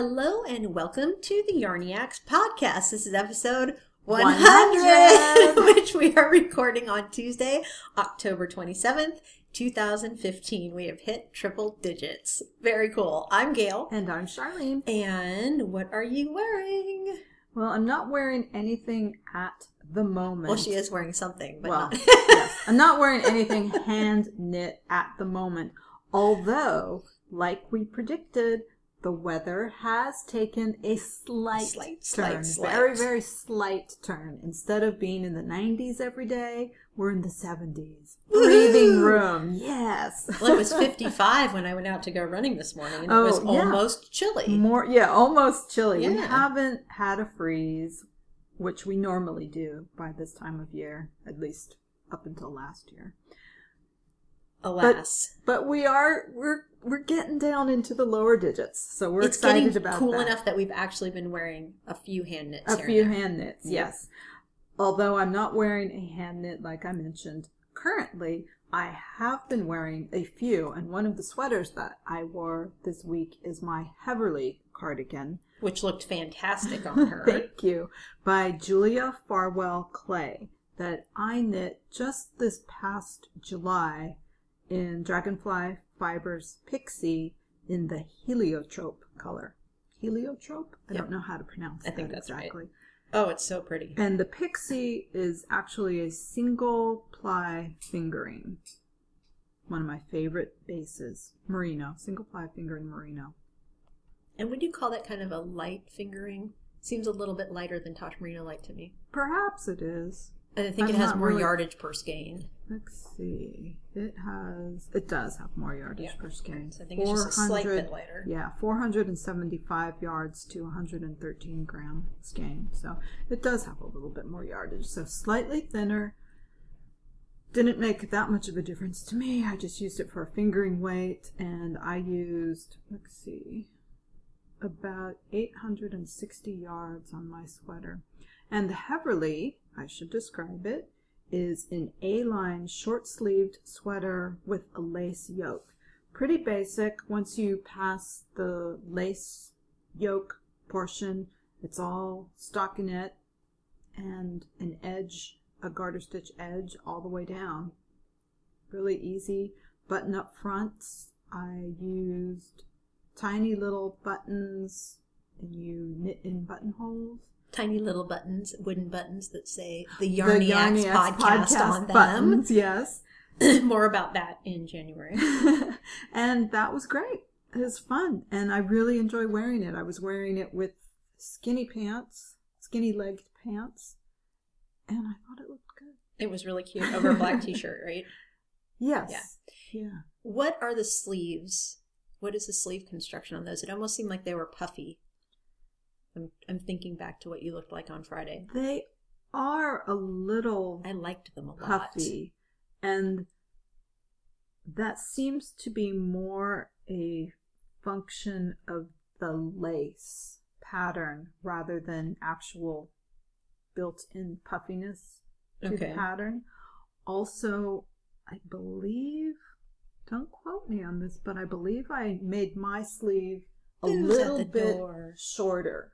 Hello and welcome to the Yarniacs podcast. This is episode 100, 100. which we are recording on Tuesday, October 27th, 2015. We have hit triple digits. Very cool. I'm Gail. And I'm Charlene. And what are you wearing? Well, I'm not wearing anything at the moment. Well, she is wearing something, but Well, not. yes. I'm not wearing anything hand knit at the moment. Although, like we predicted, the weather has taken a slight, Slight, turn. slight, slight. Very, very slight turn. Instead of being in the 90s every day, we're in the 70s. Breathing room. Yes. well, it was 55 when I went out to go running this morning, and it Oh, was yeah. almost chilly. More, yeah, almost chilly. We haven't had a freeze, which we normally do by this time of year, at least up until last year. Alas. But we are we're we're getting down into the lower digits, so we're it's excited getting about cool that. enough that we've actually been wearing a few hand knits a few and hand knits, yes. Although I'm not wearing a hand knit like I mentioned currently, I have been wearing a few, and one of the sweaters that I wore this week is my Heverly cardigan. which looked fantastic on her. Thank you. By Julia Farwell Clay that I knit just this past July in Dragonfly Fibers Pixie in the heliotrope color. Heliotrope? I Yep. don't know how to pronounce I think that that's right. exactly. oh, it's so pretty. And the Pixie is actually a single ply fingering. One of my favorite bases. Merino. Single ply fingering merino. And would you call that kind of a light fingering? Seems a little bit lighter than Tosh Merino light to me. Perhaps it is. And I think I'm it has more really- yardage per skein. Let's see. It has. It does have more yardage Yeah. per skein. So I think it's just a slight bit lighter. Yeah, 475 yards to 113 gram skein. So it does have a little bit more yardage. So slightly thinner. Didn't make that much of a difference to me. I just used it for a fingering weight, and I used. Let's see. About 860 yards on my sweater. And the Heverly, I should describe it, is an A-line short-sleeved sweater with a lace yoke. Pretty basic. Once you pass the lace yoke portion, it's all stockinette and an edge, a garter stitch edge all the way down. Really easy. Button up fronts. I used tiny little buttons and you knit in buttonholes. Tiny little buttons, wooden buttons that say the Yarny Yarniacs, Yarniacs podcast, on them. buttons, yes. more about that in January. and that was great. It was fun, and I really enjoy wearing it. I was wearing it with skinny pants, skinny legged pants, and I thought it looked good. It was really cute over a black t-shirt, right? Yes. Yeah. What are the sleeves? What is the sleeve construction on those? It almost seemed like they were puffy. I'm, I'm thinking back to what you looked like on Friday. They are a little I liked them a lot. puffy, and that seems to be more a function of the lace pattern rather than actual built-in puffiness to Okay. the pattern. Also, I believe, don't quote me on this, but I believe I made my sleeve a Who's little bit door? shorter.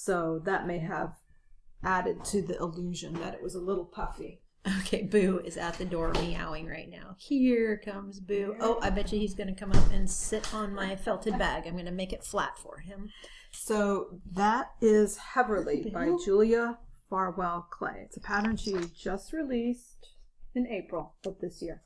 So that may have added to the illusion that it was a little puffy. Okay, Boo is at the door meowing right now. Here comes Boo. Oh, I bet you he's going to come up and sit on my felted bag. I'm going to make it flat for him. So that is Heverly by Julia Farwell Clay. It's a pattern she just released in April of this year.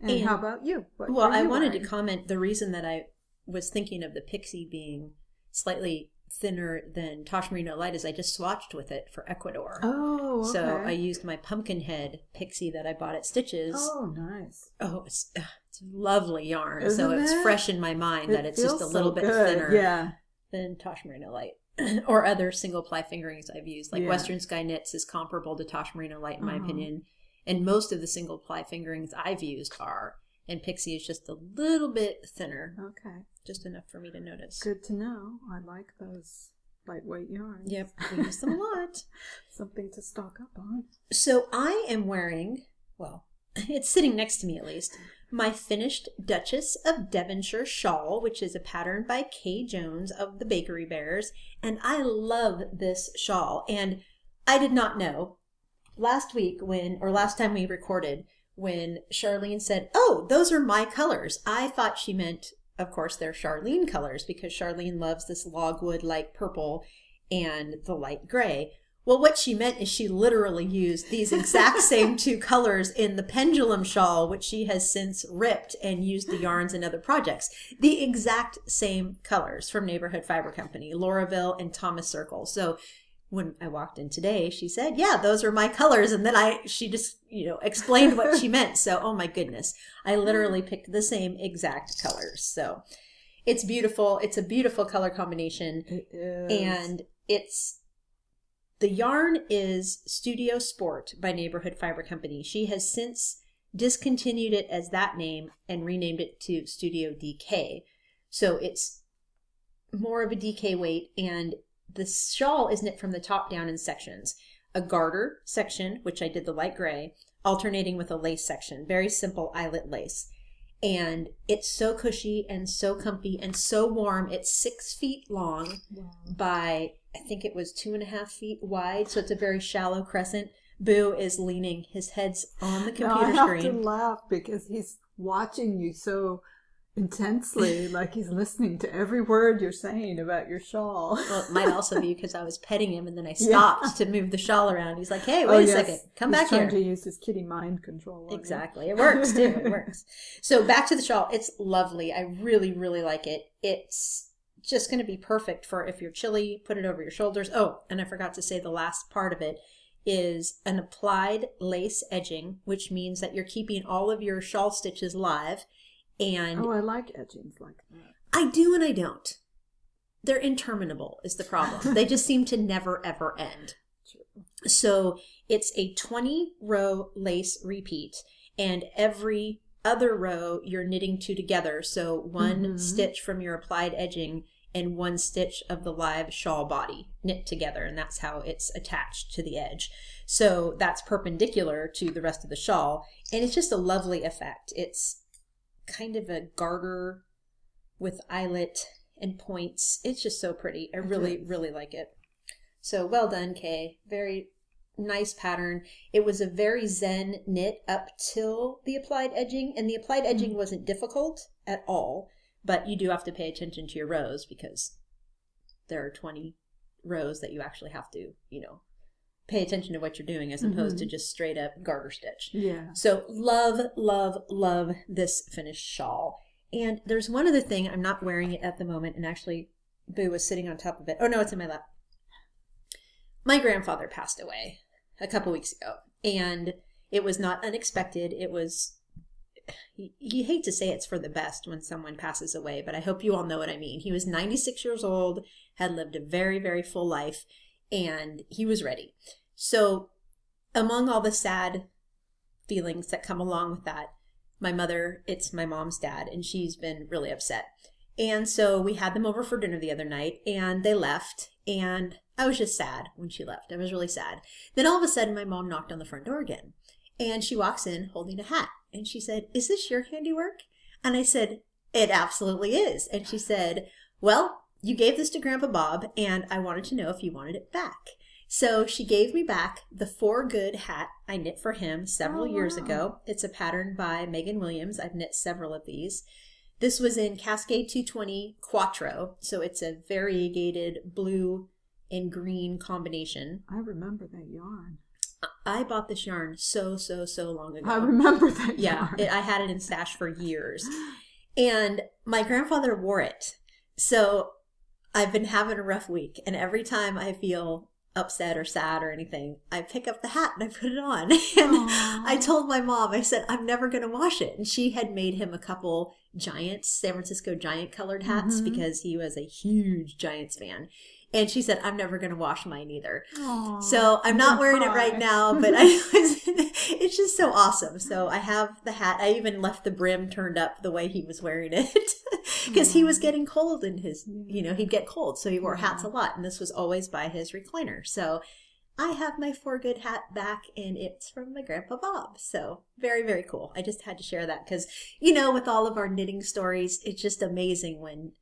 And, And- how about you? What Well, are I you wanted to comment the reason that I was thinking of the Pixie being slightly thinner than Tosh Merino Light is I just swatched with it for Ecuador. Oh, okay. So I used my Pumpkinhead Pixie that I bought at Stitches. Oh, nice. Oh, it's, uh, it's lovely yarn. so Isn't it's it? fresh in my mind that it's just a little so bit good. thinner Yeah. than Tosh Merino Light. or other single ply fingerings I've used. Like Yeah. Western Sky Knits is comparable to Tosh Merino Light in my Uh-huh. opinion. And most of the single ply fingerings I've used are. And Pixie is just a little bit thinner. Okay. Just enough for me to notice. Good to know. I like those lightweight yarns. Yep, we use them a lot. Something to stock up on. So I am wearing, well, it's sitting next to me at least, my finished Duchess of Devonshire shawl, which is a pattern by Kay Jones of the Bakery Bears. And I love this shawl. And I did not know last week when, or last time we recorded, when Charlene said, Oh, those are my colors. I thought she meant, of course, they're Charlene colors because Charlene loves this logwood like purple and the light gray. Well, what she meant is she literally used these exact same two colors in the pendulum shawl, which she has since ripped and used the yarns in other projects. The exact same colors from Neighborhood Fiber Company, Lauraville and Thomas Circle. So when I walked in today, she said, "Yeah, those are my colors," and then I she just you know explained what she meant. So, oh my goodness, I literally picked the same exact colors. So, it's beautiful. It's a beautiful color combination, It and it's the yarn is Studio Sport by Neighborhood Fiber Company. She has since discontinued it as that name and renamed it to Studio DK. So it's more of a DK weight, and the shawl is knit from the top down in sections. A garter section, which I did the light gray, alternating with a lace section. Very simple eyelet lace. And it's so cushy and so comfy and so warm. It's six feet long by I think it was two and a half feet wide, so it's a very shallow crescent. Boo is leaning his head's on the computer Now, I have screen. to laugh because he's watching you so intensely, like he's listening to every word you're saying about your shawl. Well, it might also be because I was petting him and then I Yeah. stopped to move the shawl around. He's like, "Hey, oh, wait Oh, a yes. second, come He's back trying here." to use his kitty mind control. Exactly. It works too. It works. So back to the shawl. It's lovely. I really, really like it. It's just going to be perfect for if you're chilly, put it over your shoulders. Oh, and I forgot to say the last part of it is an applied lace edging, which means that you're keeping all of your shawl stitches live. And Oh, I like edgings like that. I do and I don't. They're interminable, is the problem. they just seem to never, ever end. So it's a 20 row lace repeat, and every other row you're knitting two together. So one Mhm. stitch from your applied edging and one stitch of the live shawl body knit together, and that's how it's attached to the edge. So that's perpendicular to the rest of the shawl, and it's just a lovely effect. It's kind of a garter with eyelet and points. It's just so pretty. I really, really like it. So well done, Kay. Very nice pattern. It was a very zen knit up till the applied edging, and the applied mm-hmm. edging wasn't difficult at all, but you do have to pay attention to your rows because there are 20 rows that you actually have to, you know, pay attention to what you're doing as opposed to mm-hmm. just straight up garter stitch. Yeah. So love, love, love this finished shawl. And there's one other thing. I'm not wearing it at the moment, and actually, Boo was sitting on top of it. Oh no, it's in my lap. My grandfather passed away a couple weeks ago, and it was not unexpected. It was. You, you hate to say it's for the best when someone passes away, but I hope you all know what I mean. He was 96 years old, had lived a very, very full life, and he was ready. So, among all the sad feelings that come along with that. My mother, it's my mom's dad, and she's been really upset. And so we had them over for dinner the other night, and they left, and I was just sad when she left. I was really sad. Then all of a sudden, my mom knocked on the front door again, and she walks in holding a hat, and she said, Is this your handiwork? And I said, It absolutely is. And she said, Well, you gave this to Grandpa Bob, and I wanted to know if you wanted it back. So she gave me back the For Good hat I knit for him several Oh, years wow. ago. It's a pattern by Megan Williams. I've knit several of these. This was in Cascade 220 Quattro, so it's a variegated blue and green combination. I remember that yarn. I bought this yarn so, so, so long ago. I remember that Yeah, it, I had it in stash for years. And my grandfather wore it. So I've been having a rough week. And every time I feel upset or sad or anything, I pick up the hat and I put it on. And I told my mom, I said, I'm never going to wash it. And she had made him a couple Giants, San Francisco Giant colored hats Mhm. because he was a huge Giants fan. And she said, I'm never going to wash mine either. Aw, So I'm not wearing it right now, but I it's just so awesome. So I have the hat. I even left the brim turned up the way he was wearing it because he was getting cold in his, you know, he'd get cold. So he wore hats a lot. And this was always by his recliner. So I have my For Good hat back and it's from my grandpa Bob. So very, very cool. I just had to share that because, you know, with all of our knitting stories, it's just amazing when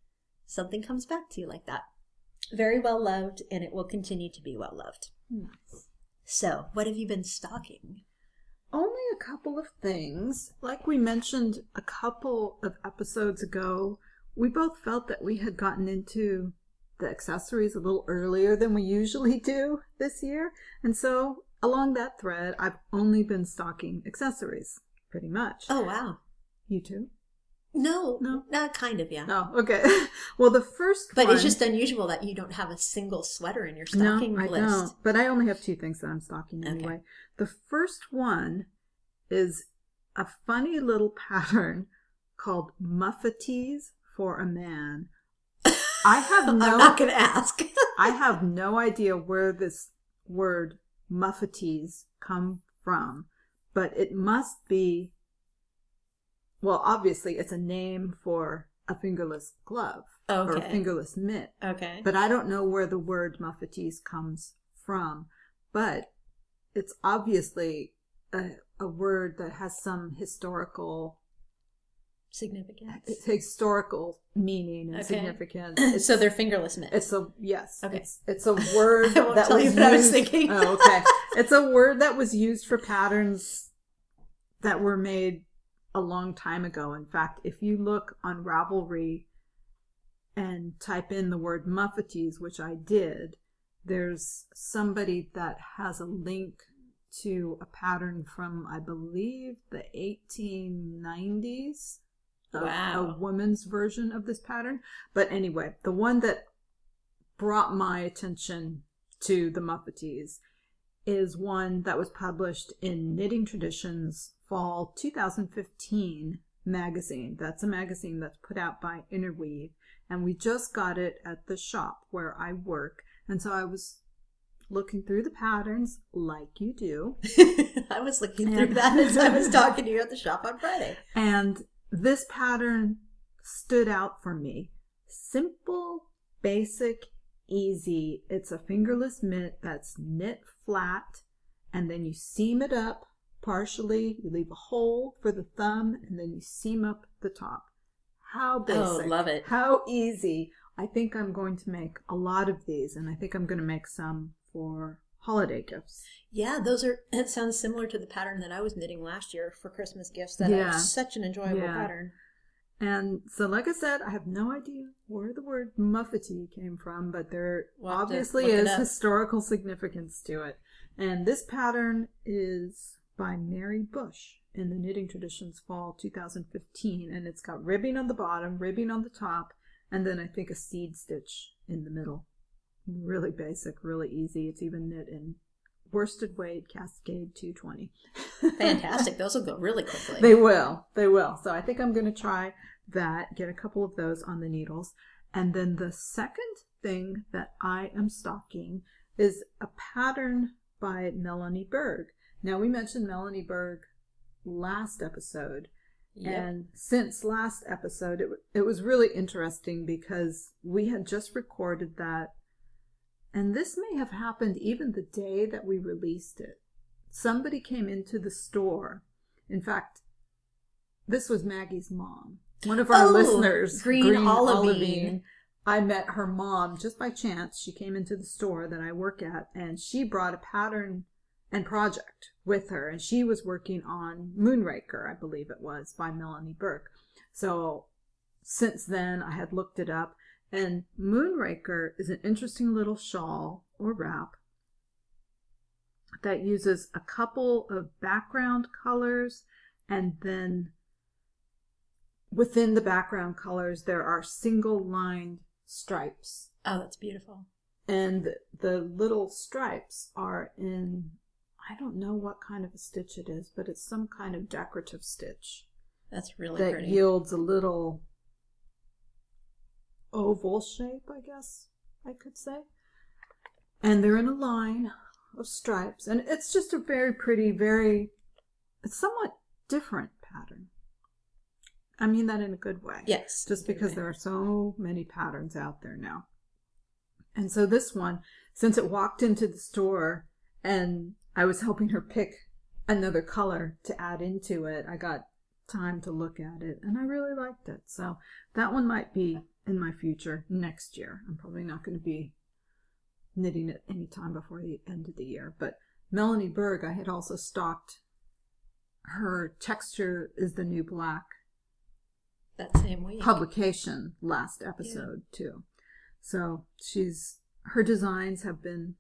something comes back to you like that. Very well loved and it will continue to be well loved. Nice. So, what have you been stocking? Only a couple of things. Like we mentioned a couple of episodes ago, we both felt that we had gotten into the accessories a little earlier than we usually do this year. And so, along that thread, I've only been stocking accessories, pretty much. Oh, wow. You too? No, No? not kind of, yeah. Oh, okay. well, the first But one, it's just unusual that you don't have a single sweater in your stocking no, I list. don't. But I only have two things that I'm stocking Okay. anyway. The first one is a funny little pattern called Muffatees for a Man. I have I'm no not going to ask. I have no idea where this word muffatees come from, but it must be well, obviously it's a name for a fingerless glove or a fingerless mitt. okay. But I don't know where the word muffatees comes from. But it's obviously a, a word that has some historical Significance. historical meaning and Okay. significance. so they're fingerless mitts. It's a yes. Okay. It's it's a word I won't that tell was you what I was thinking. Oh, okay. It's a word that was used for patterns that were made a long time ago. In fact, if you look on Ravelry and type in the word muffatees, which I did, there's somebody that has a link to a pattern from I believe the 1890s. a- Wow. a woman's version of this pattern. But anyway, the one that brought my attention to the Muffatees is one that was published in Knitting Traditions Fall 2015 magazine. That's a magazine that's put out by Interweave, and we just got it at the shop where I work. And so I was looking through the patterns like you do. I was looking Yeah. through that as I was talking to you at the shop on Friday. And this pattern stood out for me. Simple, basic, easy. It's a fingerless mitt that's knit flat, and then you seam it up partially. You leave a hole for the thumb, and then you seam up the top. How oh, basic. Oh, love it. How easy. I think I'm going to make a lot of these, and I think I'm going to make some for holiday gifts. Yeah, those are. It sounds similar to the pattern that I was knitting last year for Christmas gifts. That Yeah. was such an enjoyable Yeah. pattern. And so, like I said, I have no idea where the word muffety came from, but there We'll obviously is historical significance to it. And this pattern is by Mary Bush in the Knitting Traditions Fall 2015, and it's got ribbing on the bottom, ribbing on the top, and then I think a seed stitch in the middle. Really basic, really easy. It's even knit in worsted weight Cascade 220. Fantastic. those will go really quickly. They will. They will. So I think I'm going to try that, get a couple of those on the needles. And then the second thing that I am stocking is a pattern by Melanie Berg. Now, we mentioned Melanie Berg last episode. Yep. And since last episode, it, it was really interesting because we had just recorded that. And this may have happened even the day that we released it. Somebody came into the store. In fact, this was Maggie's mom. One of our Oh, listeners, Green Olivine. I met her mom just by chance. She came into the store that I work at and she brought a pattern and project with her. And she was working on Moonraker, I believe it was, by Melanie Berg. So since then, I had looked it up. And Moonraker is an interesting little shawl or wrap that uses a couple of background colors and then within the background colors there are single lined stripes oh, that's beautiful. and the little stripes are in i don't know what kind of a stitch it is but it's some kind of decorative stitch That's really that pretty. yields a little oval shape i guess i could say and they're in a line of stripes and it's just a very pretty very it's somewhat different pattern i mean that in a good way yes. just because there are so many patterns out there now. And so this one, since it walked into the store and I was helping her pick another color to add into it. I got time to look at it and I really liked it. So that one might be in my future next year. I'm probably not going to be knitting it anytime before the end of the year. But Melanie Berg, I had also stocked her Texture is the New Black that same week. publication last episode too. So she's her designs have been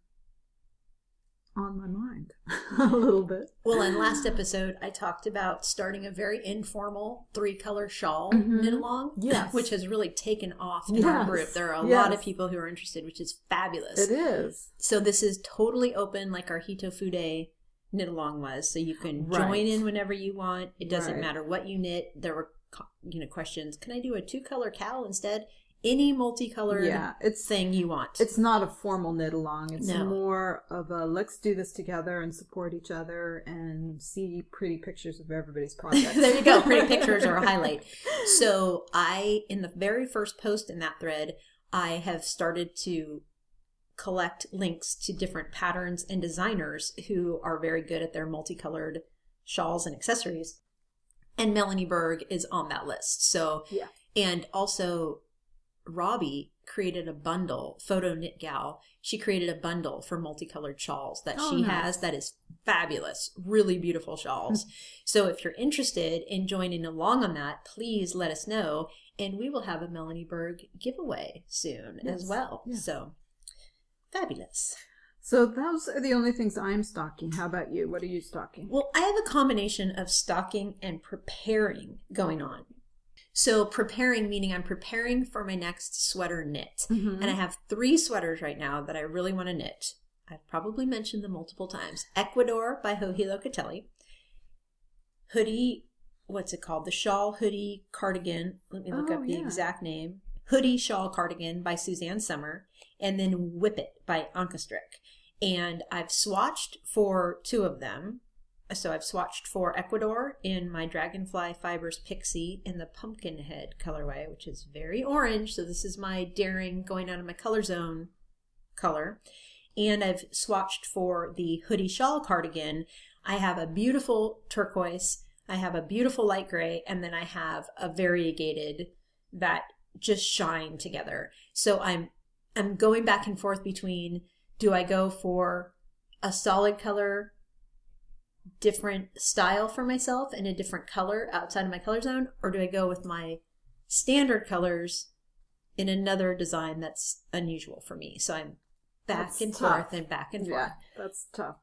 on my mind a little bit. Well, in last episode, I talked about starting a very informal three color shawl Mhm. knit along, Yes. which has really taken off in our group. There are a Yes. lot of people who are interested, which is fabulous. It is. So this is totally open, like our Hito Fude knit along was. So you can Right. join in whenever you want. It doesn't Right. matter what you knit. There were you know questions. Can I do a two color cowl instead? Any multicolored Yeah, it's thing you want. it's not a formal knit along. It's No. more of a let's do this together and support each other and see pretty pictures of everybody's projects. there you go. Pretty pictures are a highlight. So I, in the very first post in that thread, I have started to collect links to different patterns and designers who are very good at their multicolored shawls and accessories. And Melanie Berg is on that list. So, Yeah. and also Robbie created a bundle, Photo Knit Gal. She created a bundle for multicolored shawls that Oh, she nice. has that is fabulous, really beautiful shawls. so if you're interested in joining along on that, please let us know and we will have a Melanie Berg giveaway soon as well. yes. So fabulous. So those are the only things I'm stocking. How about you? What are you stocking? Well, I have a combination of stocking and preparing going on. So preparing meaning I'm preparing for my next sweater knit. Mhm. And I have three sweaters right now that I really want to knit. I've probably mentioned them multiple times. Ecuador by Joji Locatelli. Hoodie, what's it called? The shawl hoodie cardigan. Let me look Oh, up the yeah. exact name. Hoodie shawl cardigan by Suzanne Summer. And then Whip It by Anka Strick. And I've swatched for two of them. So I've swatched for Ecuador in my Dragonfly Fibers Pixie in the Pumpkinhead colorway, which is very orange. So this is my daring going out of my color zone color. And I've swatched for the hoodie shawl cardigan. I have a beautiful turquoise, I have a beautiful light gray, and then I have a variegated that just shine together. So I'm I'm going back and forth between do I go for a solid color different style for myself and a different color outside of my color zone or do I go with my standard colors in another design that's unusual for me. So I'm back That's and tough. forth and back and forth. Yeah, that's tough.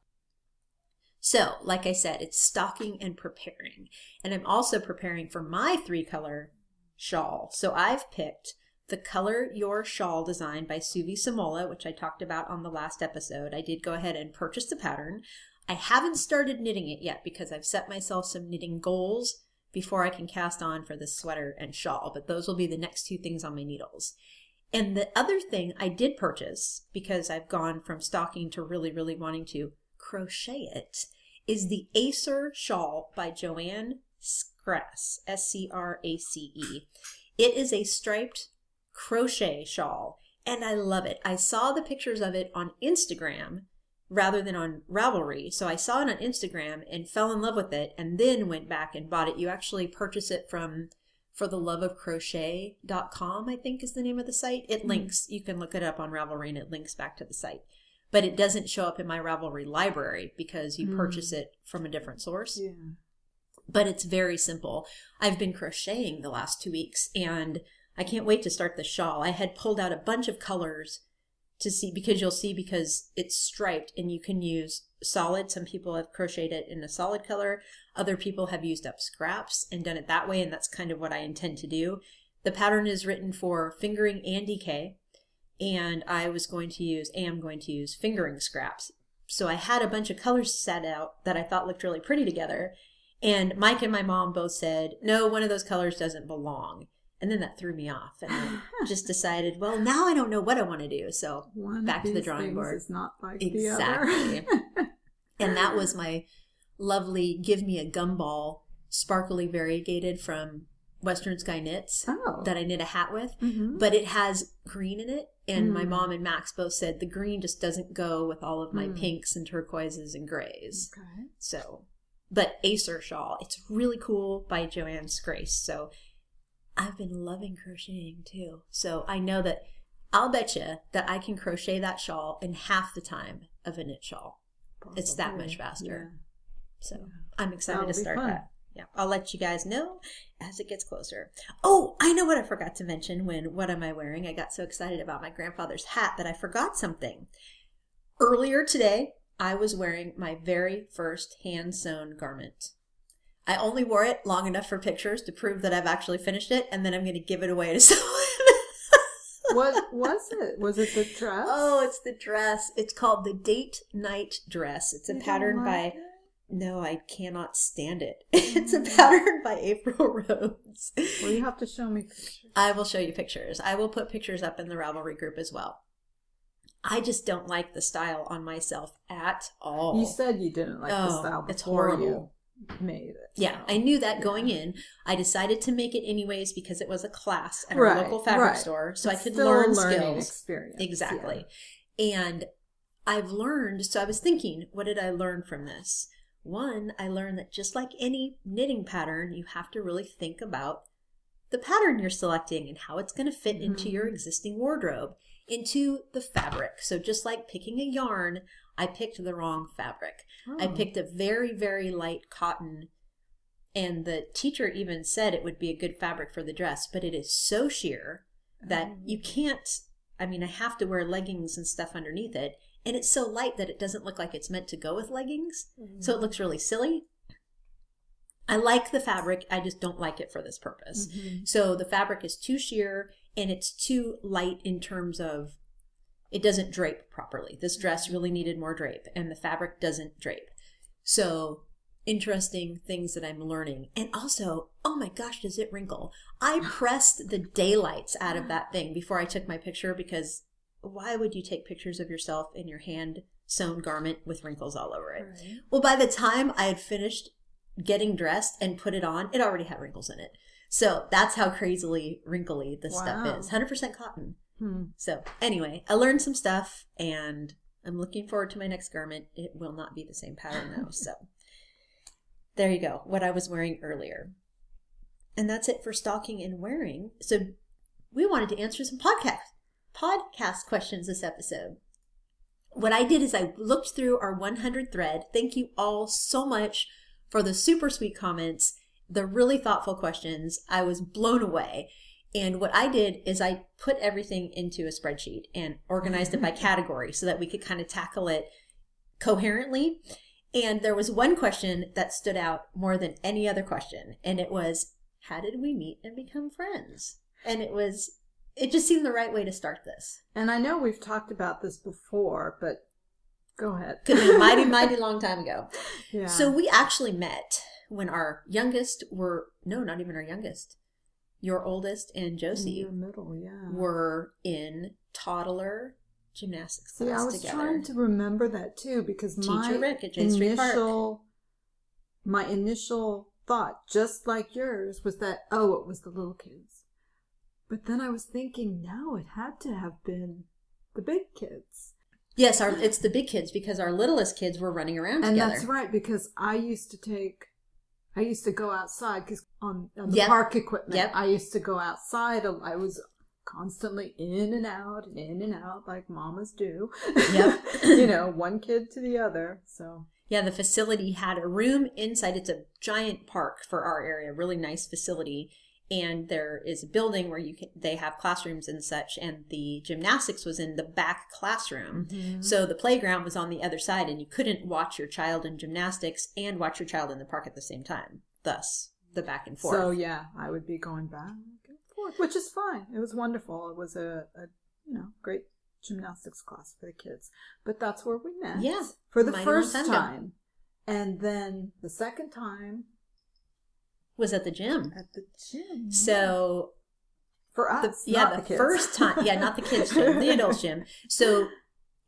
So, like I said, it's stocking and preparing. And I'm also preparing for my three color shawl. So I've picked the Color Your Shawl design by Suvi Simola, which I talked about on the last episode. I did go ahead and purchase the pattern. I haven't started knitting it yet because I've set myself some knitting goals before I can cast on for the sweater and shawl, but those will be the next two things on my needles. And the other thing I did purchase because I've gone from stocking to really, really wanting to crochet it is the Acer shawl by Joanne Scrace, S C R A C E. It is a striped crochet shawl, and I love it. I saw the pictures of it on Instagram rather than on Ravelry. So I saw it on Instagram and fell in love with it and then went back and bought it. You actually purchase it from for the love of crochet.com, I think is the name of the site. It Mhm. links, you can look it up on Ravelry and it links back to the site. But it doesn't show up in my Ravelry library because you Mm. purchase it from a different source Yeah. but it's very simple. I've been crocheting the last two weeks and I can't wait to start the shawl. I had pulled out a bunch of colors to see because you'll see because it's striped and you can use solid. Some people have crocheted it in a solid color. Other people have used up scraps and done it that way. And that's kind of what I intend to do. The pattern is written for fingering and DK. And I was going to use, am going to use fingering scraps. So I had a bunch of colors set out that I thought looked really pretty together. And Mike and my mom both said, no, one of those colors doesn't belong. And then that threw me off. And I just decided, well, now I don't know what I want to do. So, One Back to the drawing board. is not like Exactly. and that was my lovely Give Me a Gumball sparkly variegated from Western Sky Knits Oh. that I knit a hat with, Mhm. but it has green in it. And my Mm. mom and Max both said the green just doesn't go with all of my Mm. pinks and turquoises and grays. Okay. So, but Acer shawl, it's really cool by Joanne Scrace. So, I've been loving crocheting too. So I know that I'll bet you that I can crochet that shawl in half the time of a knit shawl. It's that much faster. So Yeah. I'm excited That'll to start fun. that. Yeah, I'll let you guys know as it gets closer. Oh, I know what I forgot to mention when what am I wearing? I got so excited about my grandfather's hat that I forgot something. Earlier today, I was wearing my very first hand sewn garment. I only wore it long enough for pictures to prove that I've actually finished it, and then I'm going to give it away to someone. What was it? Was it the dress? oh, it's the dress. It's called the Date Night Dress. It's a You pattern by it? No, I cannot stand it. Mm. It's a pattern by April Rhodes. Well, you have to show me pictures. I will show you pictures. I will put pictures up in the Ravelry group as well. I just don't like the style on myself at all. You said you didn't like the Oh, style it's horrible. you made it. yeah, so. I knew that going in. I decided to make it anyways because it was a class at Right, our local fabric right. store, so It's I could learn skills. Experience. Exactly. And I've learned, so I was thinking, what did I learn from this? One, I learned that just like any knitting pattern, you have to really think about the pattern you're selecting and how it's going to fit into your Mhm. existing wardrobe, into the fabric. So just like picking a yarn, I picked the wrong fabric. I Oh. picked a very, very light cotton. And the teacher even said it would be a good fabric for the dress, but it is so sheer that Oh. you can't. I mean, I have to wear leggings and stuff underneath it. And it's so light that it doesn't look like it's meant to go with leggings. So it looks really silly. I like the fabric, I just don't like it for this purpose. Mhm. So the fabric is too sheer and it's too light in terms of it doesn't drape properly. This dress really needed more drape and the fabric doesn't drape. So interesting things that I'm learning. And also, oh my gosh, does it wrinkle? I pressed the daylights out of that thing before I took my picture because why would you take pictures of yourself in your hand sewn garment with wrinkles all over it? Right. Well, by the time I had finished getting dressed and put it on, it already had wrinkles in it. So that's how crazily wrinkly this stuff is. 100% cotton. Hmm. So anyway, I learned some stuff and I'm looking forward to my next garment. It will not be the same pattern though. So there you go. What I was wearing earlier. And that's it for stalking and wearing. So we wanted to answer some podcast podcast questions this episode. What I did is I looked through our 100 thread. Thank you all so much for the super sweet comments, the really thoughtful questions. I was blown away. And what I did is I put everything into a spreadsheet and organized it by mm. category so that we could kind of tackle it coherently. And there was one question that stood out more than any other question, and it was, How did we meet and become friends? And it was, it just seemed the right way to start this. And I know we've talked about this before, but go ahead. Could been a mighty, mighty long time ago. Yeah. So we actually met when our youngest were, no, not even our youngest, your oldest and Josie middle, yeah. were in toddler gymnastics class I was together. trying to remember that too because Teacher my Rick at Street Park. initial, my initial thought, just like yours, was that oh, it was the little kids. But then I was thinking, no, it had to have been the big kids, Yes, our, it's the big kids because our littlest kids were running around and together. that's right because I used to take, I used to go outside because on, on the Yep. park equipment, Yep. I used to go outside. I was constantly in and out and in and out like mamas do. Yep. you know, one kid to the other. So Yeah, the facility had a room inside. It's a giant park for our area, really nice facility. And there is a building where you can, they have classrooms and such. And the gymnastics was in the back classroom. Mm-hmm. So the playground was on the other side, and you couldn't watch your child in gymnastics and watch your child in the park at the same time. Thus, the back and forth. So yeah, I would be going back and forth, which is fine. It was wonderful. It was a, a you know great gymnastics class for the kids. But that's where we met. Yeah, for the first time, and then the second time was at the gym. at the gym. So for the, us, yeah, not the, kids. first time, yeah, not the kids gym, the adults gym. So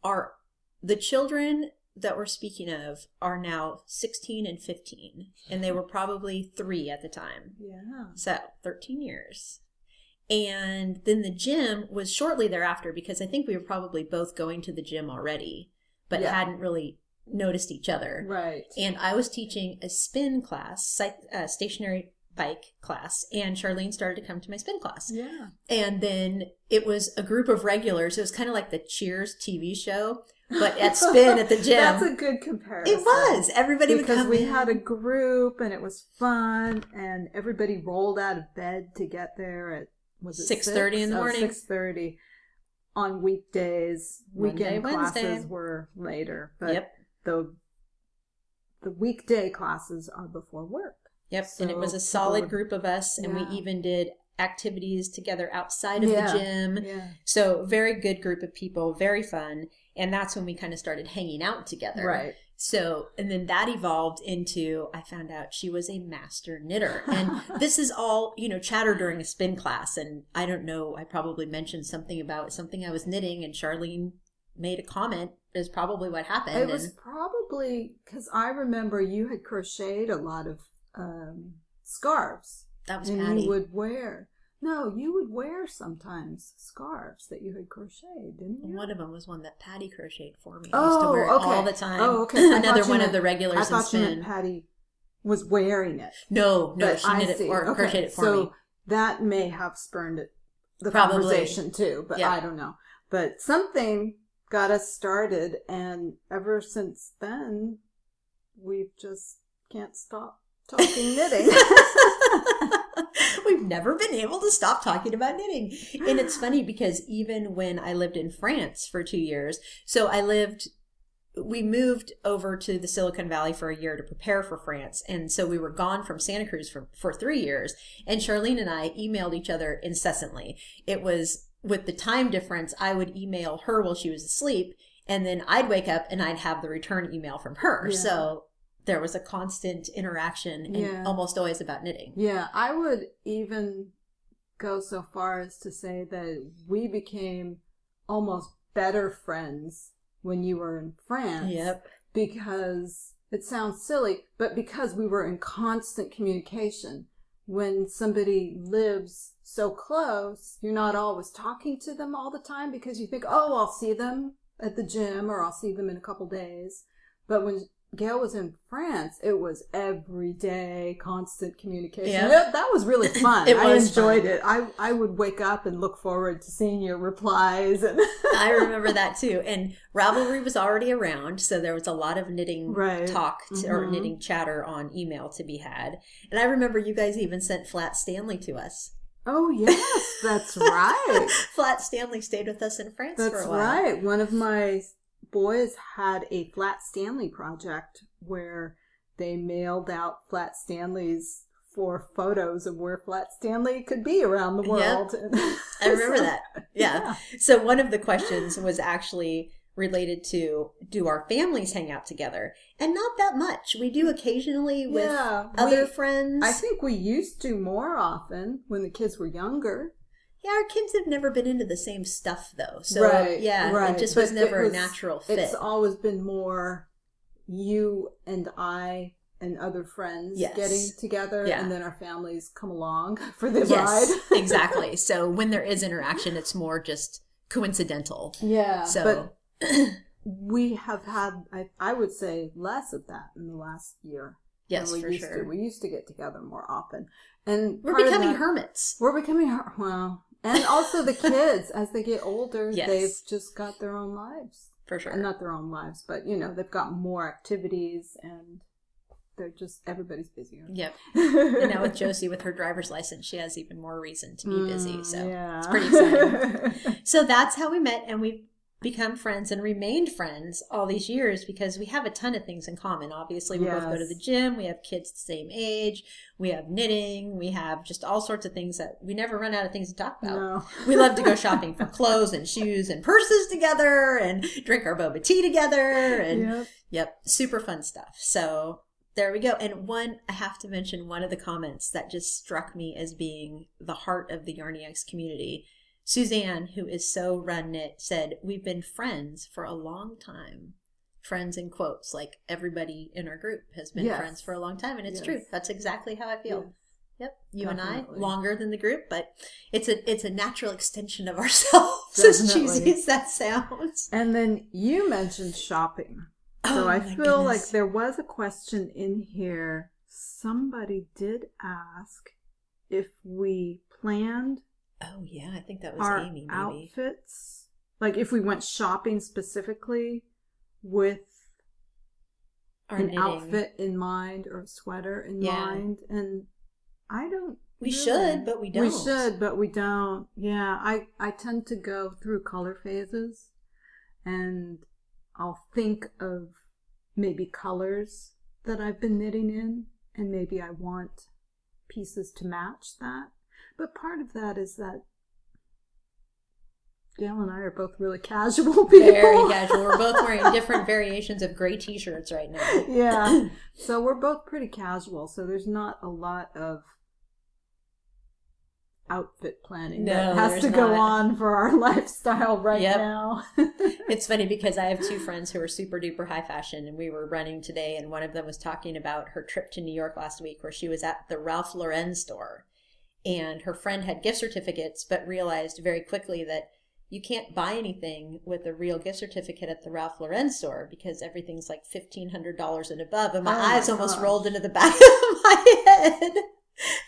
our the children that we're speaking of are now 16 and 15, and they were probably three at the time. Yeah. So 13 years. And then the gym was shortly thereafter because I think we were probably both going to the gym already, but Yeah. hadn't really noticed each other. Right. And I was teaching a spin class, psych, uh, stationary bike class, and Charlene started to come to my spin class. Yeah. And then it was a group of regulars. It was kind of like the Cheers TV show, but at spin at the gym. That's a good comparison. it was. Everybody would because we in. had a group and it was fun and everybody rolled out of bed to get there at was it 6:30 in the morning. Six thirty on weekdays. Monday, Weekend classes Wednesday. were later, but Yep. The the weekday classes are before work. Yep, and it was a solid group of us, and Yeah. we even did activities together outside of Yeah. the gym. Yeah. So, very good group of people, very fun. And that's when we kind of started hanging out together. Right. So, and then that evolved into I found out she was a master knitter. And this is all, you know, chatter during a spin class. And I don't know, I probably mentioned something about something I was knitting, and Charlene made a comment, is probably what happened. It was and probably because I remember you had crocheted a lot of um, scarves. that was and Patty. you would wear. No, you would wear sometimes scarves that you had crocheted, didn't you? One of them was one that Patty crocheted for me. I used to Oh, wear it okay. all the time. Oh, okay. Another one of the regulars in thought you meant. Patty was wearing it. No, no, she I knit it see. or Okay, crocheted it for so me. that may have spurned it, the Probably. conversation too, but Yeah. I don't know. But something got us started, and ever since then, we just can't stop talking knitting. We've never been able to stop talking about knitting. And it's funny because even when I lived in France for two years, so I lived, we moved over to the Silicon Valley for a year to prepare for France. And so we were gone from Santa Cruz for, for three years. And Charlene and I emailed each other incessantly. It was with the time difference, I would email her while she was asleep. And then I'd wake up and I'd have the return email from her. Yeah. So there was a constant interaction and Yeah. almost always about knitting. Yeah, I would even go so far as to say that we became almost better friends when you were in France. Yep. Because it sounds silly, but because we were in constant communication. When somebody lives so close, you're not always talking to them all the time because you think, oh, I'll see them at the gym or I'll see them in a couple days. But when Gail was in France, it was every day, constant communication. Yeah. That, that was really fun. It I enjoyed fun. it. I, I would wake up and look forward to seeing your replies. And I remember that too. And Ravelry was already around, so there was a lot of knitting Right. talk to, or Mhm. knitting chatter on email to be had. And I remember you guys even sent Flat Stanley to us. Oh, yes, that's right. Flat Stanley stayed with us in France for That's a while. That's right. One of my boys had a Flat Stanley project where they mailed out Flat Stanleys for photos of where Flat Stanley could be around the Yep. world. I remember that. Yeah. So one of the questions was actually related to do our families hang out together? And not that much. We do occasionally with Yeah, other we- friends. I think we used to more often when the kids were younger. yeah, our kids have never been into the same stuff though. So right. yeah, right. it just But was never it a natural fit. It's always been more you and I and other friends Yes. getting together, Yeah. and then our families come along for the yes, ride. exactly. So when there is interaction, it's more just coincidental. Yeah. So but we have had, I, I would say, less of that in the last year. yes, than we for used sure. To. We used to get together more often, and We're becoming that- hermits. We're becoming her- well, and also the kids as they get older, Yes. they've just got their own lives. For sure. And not their own lives, but you know, they've got more activities, and they're just everybody's busier. Yep. And now with Josie with her driver's license, she has even more reason to be busy. Mm, So yeah. it's pretty exciting. So that's how we met, and we've become friends and remained friends all these years because we have a ton of things in common. Obviously, we both go to the gym, we have kids the same age, we have knitting, we have just all sorts of things that we never run out of things to talk about. no. We love to go shopping for clothes and shoes and purses together and drink our boba tea together and Yep. Yep, super fun stuff. So there we go. And one, I have to mention one of the comments that just struck me as being the heart of the Yarniacs community. Suzanne, who is so run knit, said, We've been friends for a long time. friends in quotes. Like everybody in our group has been Yes. friends for a long time, and it's Yes. true. That's exactly how I feel. Yep, you and I longer than the group, but it's a it's a natural extension of ourselves. as Definitely. cheesy as that sounds. And then you mentioned shopping. So Oh, I feel like there was a question in here. Somebody did ask if we planned Oh yeah, I think that was our Amy. Maybe outfits, like if we went shopping specifically with our an knitting. outfit in mind or a sweater in Yeah. mind, and I don't. We really. should, but we don't. We should, but we don't. Yeah, I I tend to go through color phases, and I'll think of maybe colors that I've been knitting in, and maybe I want pieces to match that. But part of that is that Gail and I are both really casual people. Very casual. We're both wearing different variations of gray T-shirts right now. yeah. So we're both pretty casual, so there's not a lot of outfit planning that has to go not. on for our lifestyle right Yep. now. It's funny because I have two friends who are super duper high fashion, and we were running today, and one of them was talking about her trip to New York last week, where she was at the Ralph Lauren store, and her friend had gift certificates, but realized very quickly that you can't buy anything with a real gift certificate at the Ralph Lauren store because everything's like fifteen hundred dollars and above, and my Oh my eyes almost gosh. rolled into the back of my head.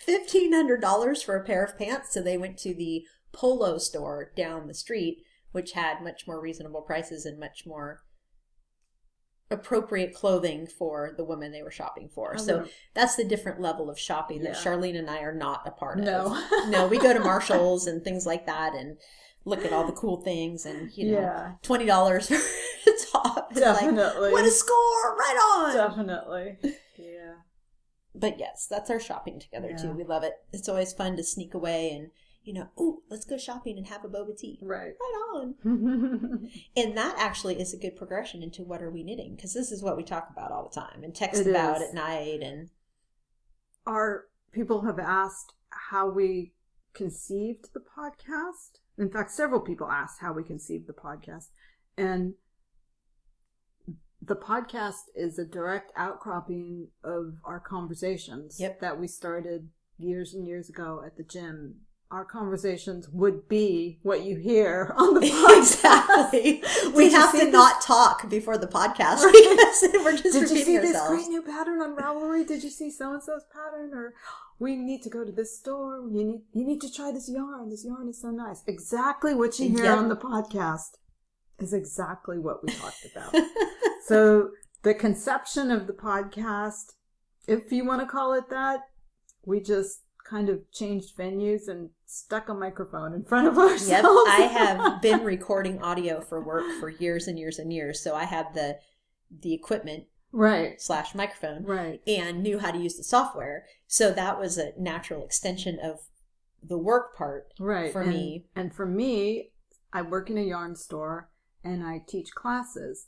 Fifteen hundred dollars for a pair of pants, so they went to the Polo store down the street which had much more reasonable prices and much more appropriate clothing for the women they were shopping for. Oh, so yeah. that's the different level of shopping that Charlene and I are not a part No. of. no, No, we go to Marshalls and things like that and look at all the cool things and you know Yeah. twenty dollars for a top. It's like Definitely. what a score! Right on. Definitely. Yeah. But yes, that's our shopping together Yeah. too. We love it. It's always fun to sneak away and you know, oh, let's go shopping and have a boba tea. Right. Right on. And that actually is a good progression into what are we knitting because this is what we talk about all the time and text It about is. at night and Our people have asked how we conceived the podcast. In fact, several people asked how we conceived the podcast. And the podcast is a direct outcropping of our conversations Yep. that we started years and years ago at the gym. Our conversations would be what you hear on the podcast. exactly we have to this- not talk before the podcast Right. because we're just Did you repeating see this great new pattern on Ravelry? Did you see so and so's pattern? Or we need to go to this store. You need you need to try this yarn. This yarn is so nice. Exactly what you hear Yep. on the podcast is exactly what we talked about. so the conception of the podcast, if you want to call it that, we just kind of changed venues and stuck a microphone in front of ourselves. yep i have been recording audio for work for years and years and years so i have the the equipment right, slash microphone right. and knew how to use the software so that was a natural extension of the work part right for and, me. and for me i work in a yarn store and i teach classes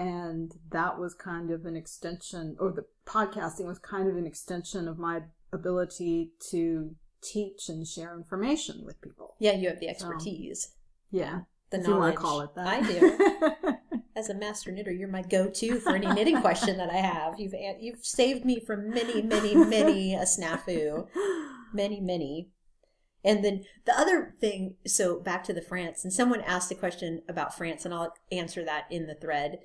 and that was kind of an extension or the podcasting was kind of an extension of my ability to teach and share information with people. Yeah you have the expertise. yeah. The if you want knowledge. to call it that. I do. As a master knitter, you're my go-to for any knitting question that I have. You've you've saved me from many, many, many a snafu, many, many. And then the other thing, so back to the France, and someone asked a question about France, and I'll answer that in the thread.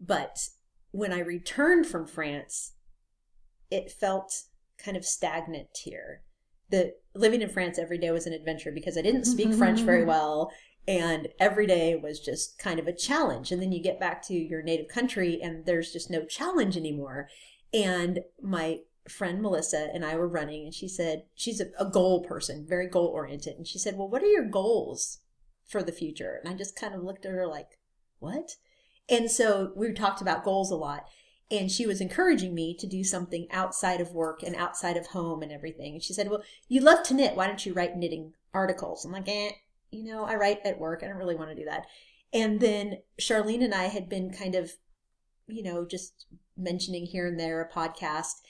But when I returned from France, it felt kind of stagnant here. The living in France every day was an adventure because I didn't speak French very well and every day was just kind of a challenge. And then you get back to your native country and there's just no challenge anymore. And my friend melissa and i were running and she said she's a, a goal person very goal oriented. And she said well what are your goals for the future? And i just kind of looked at her like what and so we talked about goals a lot and she was encouraging me to do something outside of work and outside of home and everything and she said well you love to knit why don't you write knitting articles i'm like eh you know, I write at work. I don't really want to do that. And then Charlene and I had been kind of, you know, just mentioning here and there a podcast.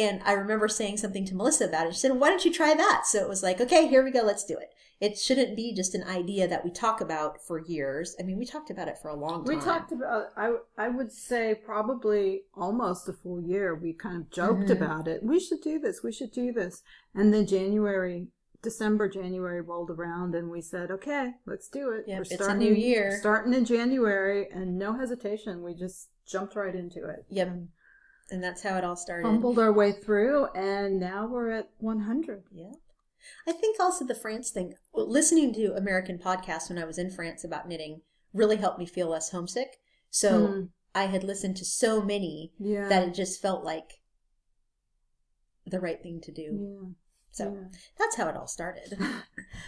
And I remember saying something to Melissa about it. She said, why don't you try that? So it was like, okay, here we go. Let's do it. It shouldn't be just an idea that we talk about for years. I mean, we talked about it for a long time. We talked about I I would say probably almost a full year. We kind of joked Mhm. about it. We should do this. We should do this. And then January, December, January rolled around, and we said, "Okay, let's do it." Yep, it's a new year. Starting in January, and no hesitation. We just jumped right into it. Yep. And And that's how it all started. fumbled our way through, and now we're at 100. Yeah. I think also the France thing, well, listening to American podcasts when I was in France about knitting really helped me feel less homesick. So Mm, I had listened to so many yeah. that it just felt like the right thing to do. yeah. So yeah. that's how it all started.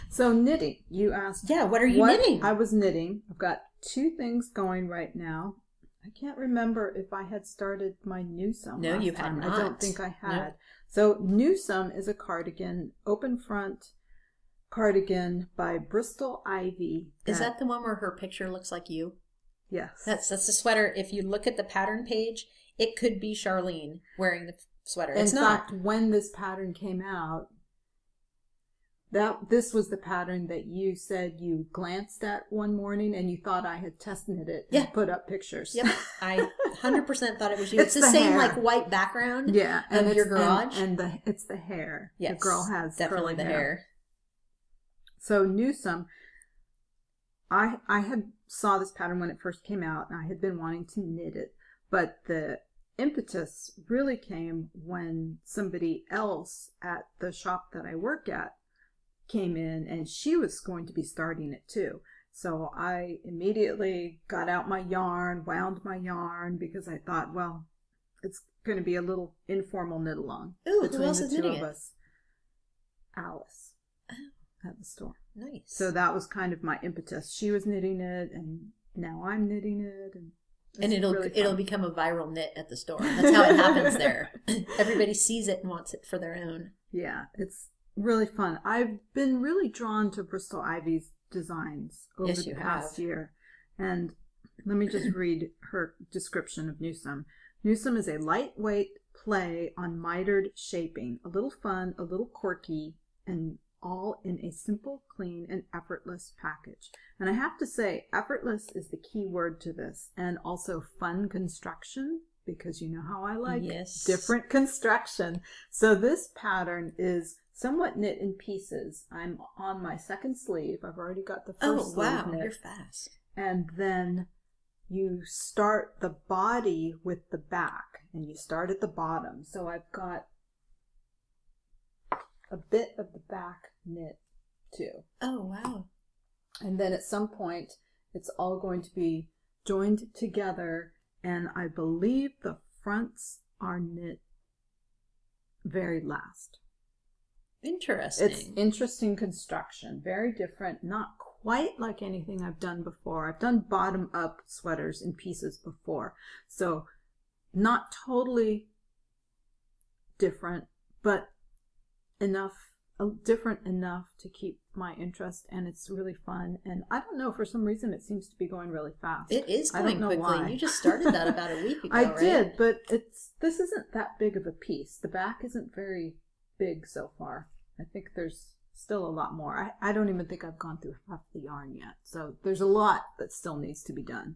So knitting, you asked. Yeah, what are you knitting? I was knitting. I've got two things going right now. I can't remember if I had started my Newsom. No, you had time. I don't think I had. Nope. So Newsom is a cardigan, open front cardigan by Bristol Ivy. Is that the one where her picture looks like you? yes? That's that's the sweater. If you look at the pattern page, it could be Charlene wearing the sweater. In It's not. fact, when this pattern came out, that this was the pattern that you said you glanced at one morning and you thought I had tested knit it and Yeah. put up pictures. Yep, I hundred percent thought it was you. It's It's, the, the same hair. like white background. Yeah, of and your garage? and, and the it's the hair. Yes, the girl has definitely curly the hair. So Newsom, I I had saw this pattern when it first came out, and I had been wanting to knit it, but the impetus really came when somebody else at the shop that I work at came in, and she was going to be starting it too. So I immediately got out my yarn, wound my yarn because I thought, well, it's going to be a little informal knit along Ooh, who else the is two knitting of it? us. Alice oh. at the store. Nice. So that was kind of my impetus. She was knitting it, and now I'm knitting it, and and it'll really it'll become a viral knit at the store. That's how it happens there. Everybody sees it and wants it for their own. yeah, it's really fun. I've been really drawn to Bristol Ivy's designs over Yes, the past have. year, and let me just read her description of Newsom. Newsom is a lightweight play on mitered shaping, a little fun, a little quirky, and all in a simple, clean, and effortless package. And I have to say, effortless is the key word to this, and also fun construction, because you know how I like Yes. different construction. So this pattern is somewhat knit in pieces. I'm on my second sleeve. I've already got the oh, first Oh sleeve wow, knit you're fast. and then you start the body with the back and you start at the bottom so i've got a bit of the back knit too Oh wow. and then at some point it's all going to be joined together and i believe the fronts are knit very last Interesting. it's interesting construction, very different, not quite like anything I've done before. I've done bottom up sweaters in pieces before, so not totally different, but enough different enough to keep my interest, and it's really fun. And I don't know for some reason it seems to be going really fast. it is I don't going know quickly. why. You just started that about a week ago, I right? did, but it's this isn't that big of a piece. The back isn't very big so far. I think there's still a lot more. I, I don't even think I've gone through half the yarn yet. So there's a lot that still needs to be done.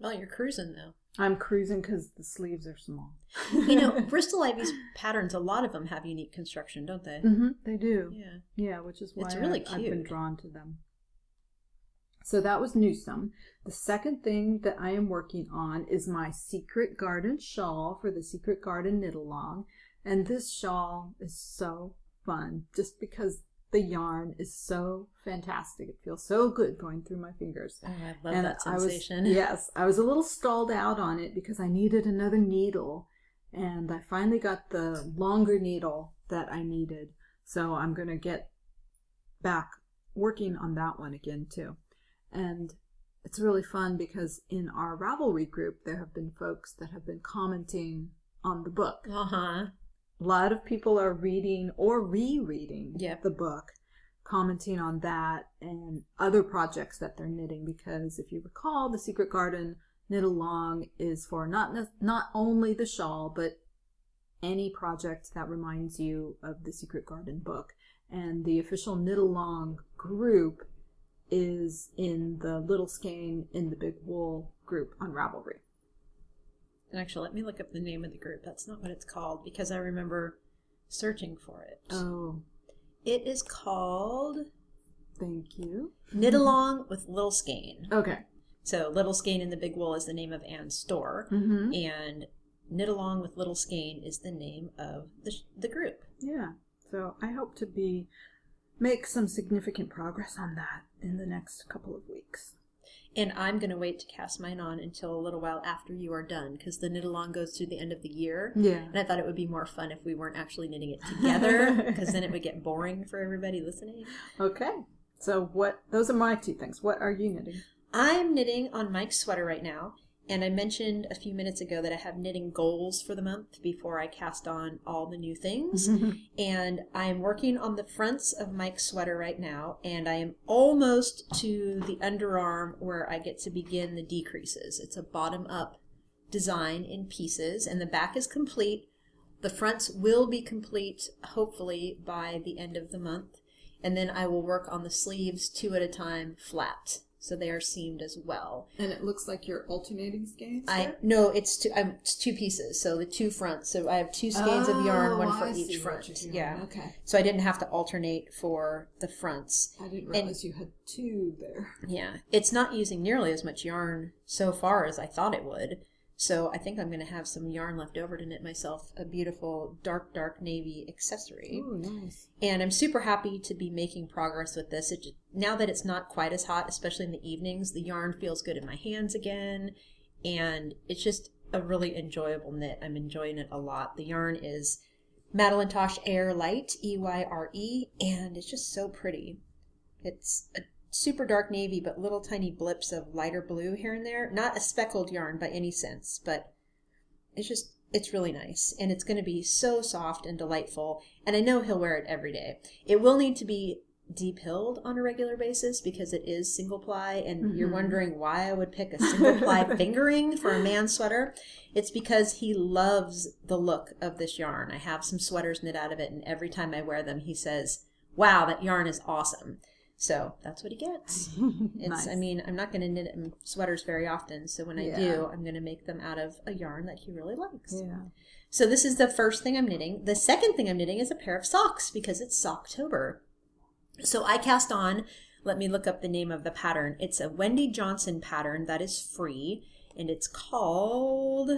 Well, you're cruising though. I'm cruising because the sleeves are small. You know, Bristol Ivy's patterns. A lot of them have unique construction, don't they? Mm-hmm, they do. Yeah. Yeah, which is why It's really I, I've been drawn to them. So that was Newsom. The second thing that I am working on is my Secret Garden shawl for the Secret Garden Knit Along. And this shawl is so fun just because the yarn is so fantastic. It feels so good going through my fingers. Oh, I love and that I was sensation. yes, I was a little stalled out on it because I needed another needle, and I finally got the longer needle that I needed. So I'm gonna get back working on that one again too, and it's really fun because in our Ravelry group there have been folks that have been commenting on the book. Uh huh. A lot of people are reading or rereading Yep. the book, commenting on that and other projects that they're knitting. Because if you recall, the Secret Garden knit along is for not not only the shawl, but any project that reminds you of the Secret Garden book. And the official Knit Along group is in the Little Skein in the Big Wool group on Ravelry. And actually, let me look up the name of the group. That's not what it's called because I remember searching for it. Oh, It is called thank you. Knit Along with Little Skein. Okay. So Little Skein in the Big Wool is the name of Anne's store, Mm-hmm. and Knit Along with Little Skein is the name of the, sh- the group. Yeah. So I hope to be make some significant progress on that in the next couple of weeks. And I'm going to wait to cast mine on until a little while after you are done because the knit along goes through the end of the year. Yeah. And I thought it would be more fun if we weren't actually knitting it together because then it would get boring for everybody listening. Okay. So what? Those are my two things. What are you knitting? I'm knitting on Mike's sweater right now. And I mentioned a few minutes ago that I have knitting goals for the month before I cast on all the new things. and I am working on the fronts of Mike's sweater right now, and I am almost to the underarm where I get to begin the decreases. It's a bottom up design in pieces, and the back is complete. The fronts will be complete, hopefully, by the end of the month, and then I will work on the sleeves two at a time flat. So they are seamed as well. And it looks like you're alternating skeins. I no, it's two. I'm it's two pieces. So the two fronts. So I have two skeins of yarn, oh, one for each front. Yeah. Okay. So I didn't have to alternate for the fronts. I didn't realize you had two there. Yeah. It's not using nearly as much yarn so far as I thought it would. So I think I'm going to have some yarn left over to knit myself a beautiful dark, dark navy accessory. Ooh, nice. And I'm super happy to be making progress with this. It, ju- now that it's not quite as hot, especially in the evenings, the yarn feels good in my hands again. And it's just a really enjoyable knit. I'm enjoying it a lot. The yarn is Madeline Tosh Air Light, E Y R E, and it's just so pretty. It's a super dark navy, but little tiny blips of lighter blue here and there. Not a speckled yarn by any sense, but it's just it's really nice and it's going to be so soft and delightful and i know he'll wear it every day it will need to be de-pilled on a regular basis because it is single ply and you're Mhm. wondering why i would pick a single ply fingering for a man's sweater it's because he loves the look of this yarn i have some sweaters knit out of it and every time i wear them he says wow that yarn is awesome so that's what he gets it's nice. i mean i'm not going to knit him sweaters very often so when i Yeah. do i'm going to make them out of a yarn that he really likes yeah. so this is the first thing I'm knitting. The second thing I'm knitting is a pair of socks because it's Socktober. So I cast on, let me look up the name of the pattern. It's a Wendy Johnson pattern that is free and it's called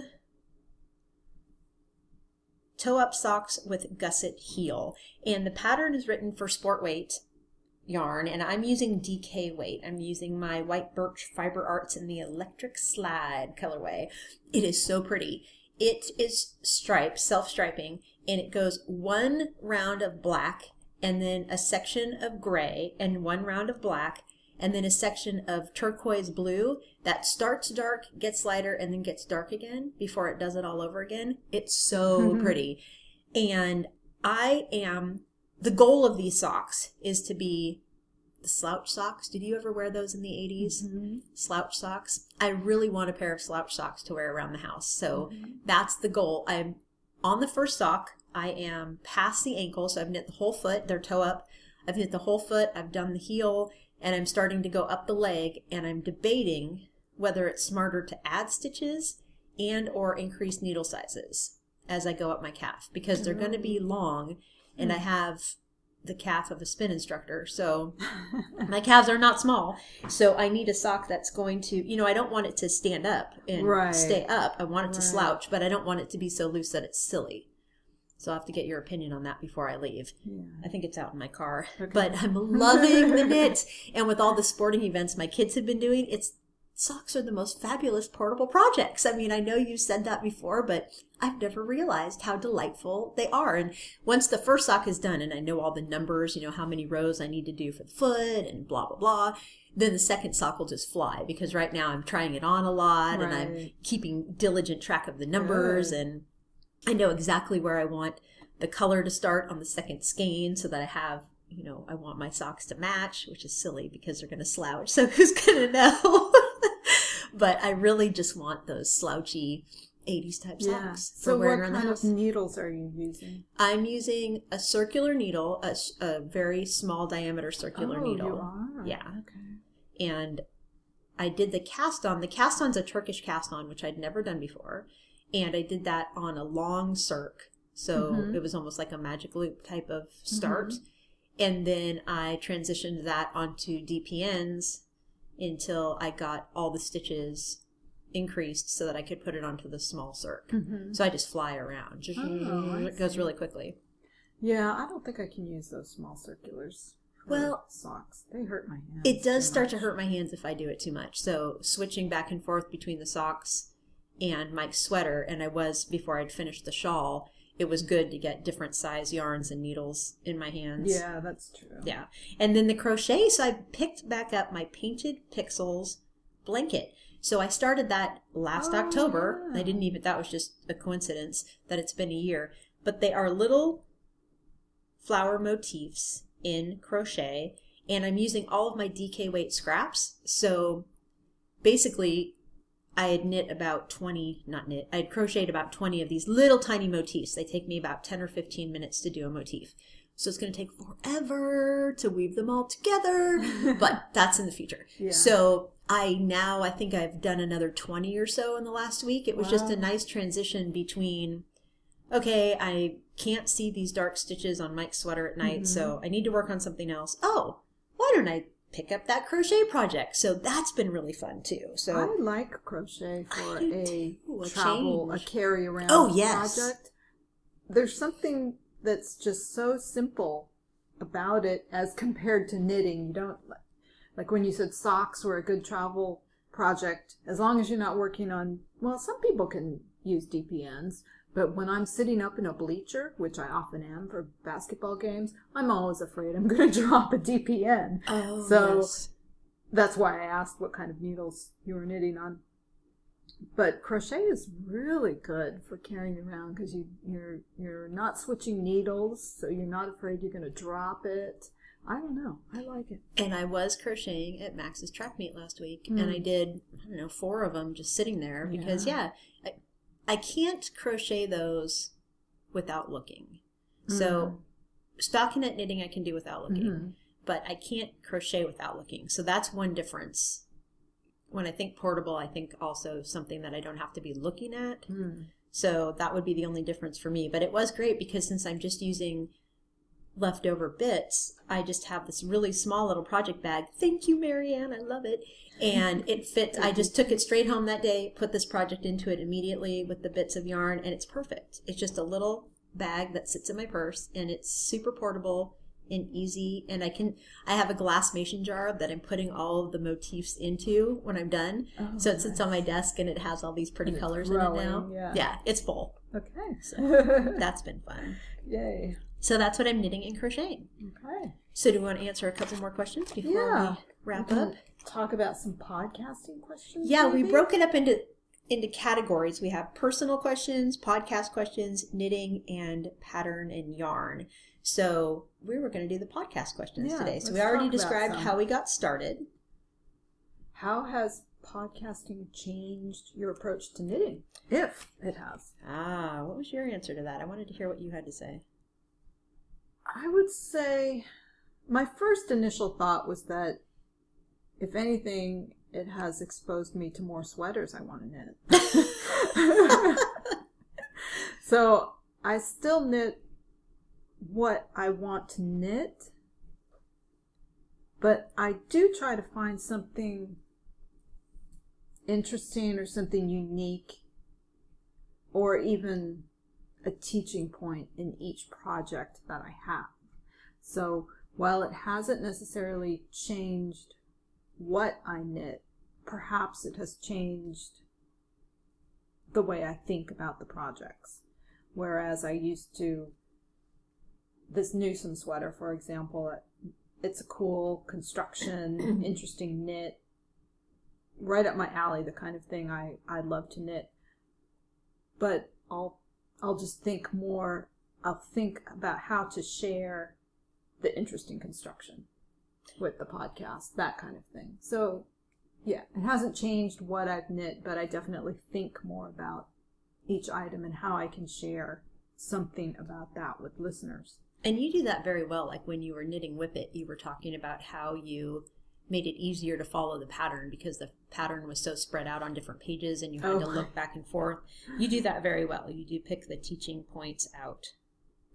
Toe Up Socks with Gusset Heel. And the pattern is written for sport weight yarn and I'm using DK weight. I'm using my white birch fiber arts in the electric slide colorway. It is so pretty. It is striped, self striping, and it goes one round of black and then a section of gray and one round of black and then a section of turquoise blue that starts dark, gets lighter, and then gets dark again before it does it all over again. It's so pretty. And I am, the goal of these socks is to be the slouch socks. Did you ever wear those in the 80s? Mhm. slouch socks. I really want a pair of slouch socks to wear around the house. So that's the goal. I'm on the first sock. I am past the ankle, so I've knit the whole foot. They're toe up. I've knit the whole foot. I've done the heel, and I'm starting to go up the leg. And I'm debating whether it's smarter to add stitches and or increase needle sizes as I go up my calf because they're going to be long, and I mm. have the calf of a spin instructor. So my calves are not small. So I need a sock that's going to, you know, I don't want it to stand up and Right. stay up. I want it to slouch, but I don't want it to be so loose that it's silly. So I'll have to get your opinion on that before I leave. Yeah. I think it's out in my car. Okay. But I'm loving the knit. And with all the sporting events my kids have been doing, it's socks are the most fabulous portable projects. I mean, I know you've said that before, but I've never realized how delightful they are. And once the first sock is done and I know all the numbers, you know, how many rows I need to do for the foot and blah, blah, blah, then the second sock will just fly because right now I'm trying it on a lot and I'm keeping diligent track of the numbers Good. and I know exactly where I want the color to start on the second skein so that I have, you know, I want my socks to match, which is silly because they're going to slouch. So who's going to know? But I really just want those slouchy 80s type Yeah. socks for So what wearing around kind the of house. needles are you using? I'm using a circular needle, a very small diameter circular oh, needle. You are? Yeah. Okay. and I did the cast on. The cast on's a Turkish cast on, which I'd never done before, and I did that on a long circ, so Mhm. it was almost like a magic loop type of start, and then I transitioned that onto DPNs until I got all the stitches increased so that I could put it onto the small circ. Mhm. So I just fly around. Just Oh, it goes really quickly. Yeah, I don't think I can use those small circulars. Well, socks. They hurt my hands. It does start to hurt my hands if I do it too much. So switching back and forth between the socks and Mike's sweater, and I was before I'd finished the shawl. It was good to get different size yarns and needles in my hands. Yeah, that's true. Yeah. And then the crochet, so I picked back up my painted pixels blanket. So I started that last Oh, October. yeah. I didn't even, that was just a coincidence that it's been a year. But they are little flower motifs in crochet. And I'm using all of my DK weight scraps. So basically, I had knit about 20, not knit, I had crocheted about 20 of these little tiny motifs. They take me about 10 or 15 minutes to do a motif. So it's going to take forever to weave them all together, but that's in the future. Yeah. So I now, I think I've done another 20 or so in the last week. It was just a nice transition between, okay, I can't see these dark stitches on Mike's sweater at night, so mm-hmm. I need to work on something else. Oh, why don't I pick up that crochet project? So that's been really fun too. So I like crochet for a too, travel, a carry around Oh, yes. project. There's something that's just so simple about it as compared to knitting. You don't like when you said socks were a good travel project. As long as you're not working on, well, some people can use DPNs, but when I'm sitting up in a bleacher, which I often am for basketball games, I'm always afraid I'm going to drop a DPN. oh, So- yes. That's why I asked what kind of needles you were knitting on. But crochet is really good for carrying around because you you're you're not switching needles, so you're not afraid you're going to drop it. I don't know. I like it. And I was crocheting at Max's track meet last week, Mm. and I did I don't know four of them just sitting there because yeah, I, I can't crochet those without looking. So stockinette knitting I can do without looking, Mhm. but I can't crochet without looking. So that's one difference. When I think portable, I think also something that I don't have to be looking at. Mm. So that would be the only difference for me. But it was great because since I'm just using leftover bits, I just have this really small little project bag. Thank you, Marianne. I love it. And it fits. I just took it straight home that day, put this project into it immediately with the bits of yarn, and it's perfect. It's just a little bag that sits in my purse, and it's super portable and easy. And I can, I have a glass mason jar that I'm putting all of the motifs into when I'm done. Oh, so it sits on my desk and it has all these pretty colors in it now. yeah. yeah, it's full. Okay. So that's been fun. Yay. So that's what I'm knitting and crocheting. Okay. So do we want to answer a couple more questions before Yeah. we wrap up? Talk about some podcasting questions. Yeah, we broke it up into into categories. We have personal questions, podcast questions, knitting, and pattern and yarn. So we were going to do the podcast questions Yeah, today. So we already described how we got started. How has podcasting changed your approach to knitting? If it has. Ah, what was your answer to that? I wanted to hear what you had to say. I would say my first initial thought was that if anything, it has exposed me to more sweaters I want to knit. so I still knit what I want to knit, but I do try to find something interesting or something unique or even a teaching point in each project that I have. So while it hasn't necessarily changed what I knit, perhaps it has changed the way I think about the projects. Whereas I used to, this Newsom sweater, for example, it, it's a cool construction, interesting knit, right up my alley, the kind of thing I, I love to knit. But I'll I'll just think more. I'll think about how to share the interesting construction with the podcast, that kind of thing. So, yeah, it hasn't changed what I've knit, but I definitely think more about each item and how I can share something about that with listeners. And you do that very well. Like when you were knitting Whippet, you were talking about how you made it easier to follow the pattern because the pattern was so spread out on different pages and you had Oh. to look back and forth. You do that very well. You do pick the teaching points out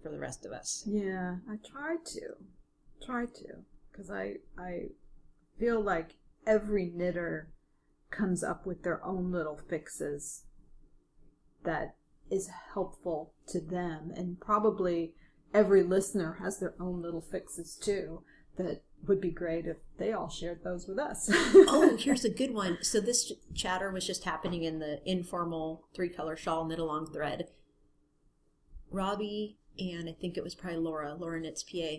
for the rest of us. Yeah, I try to. Try to. Because I, I feel like every knitter comes up with their own little fixes that is helpful to them. And probably every listener has their own little fixes too that would be great if they all shared those with us. oh, here's a good one. So this ch- chatter was just happening in the informal three color shawl knit along thread. Robbie and I think it was probably Laura, Laura Knits PA,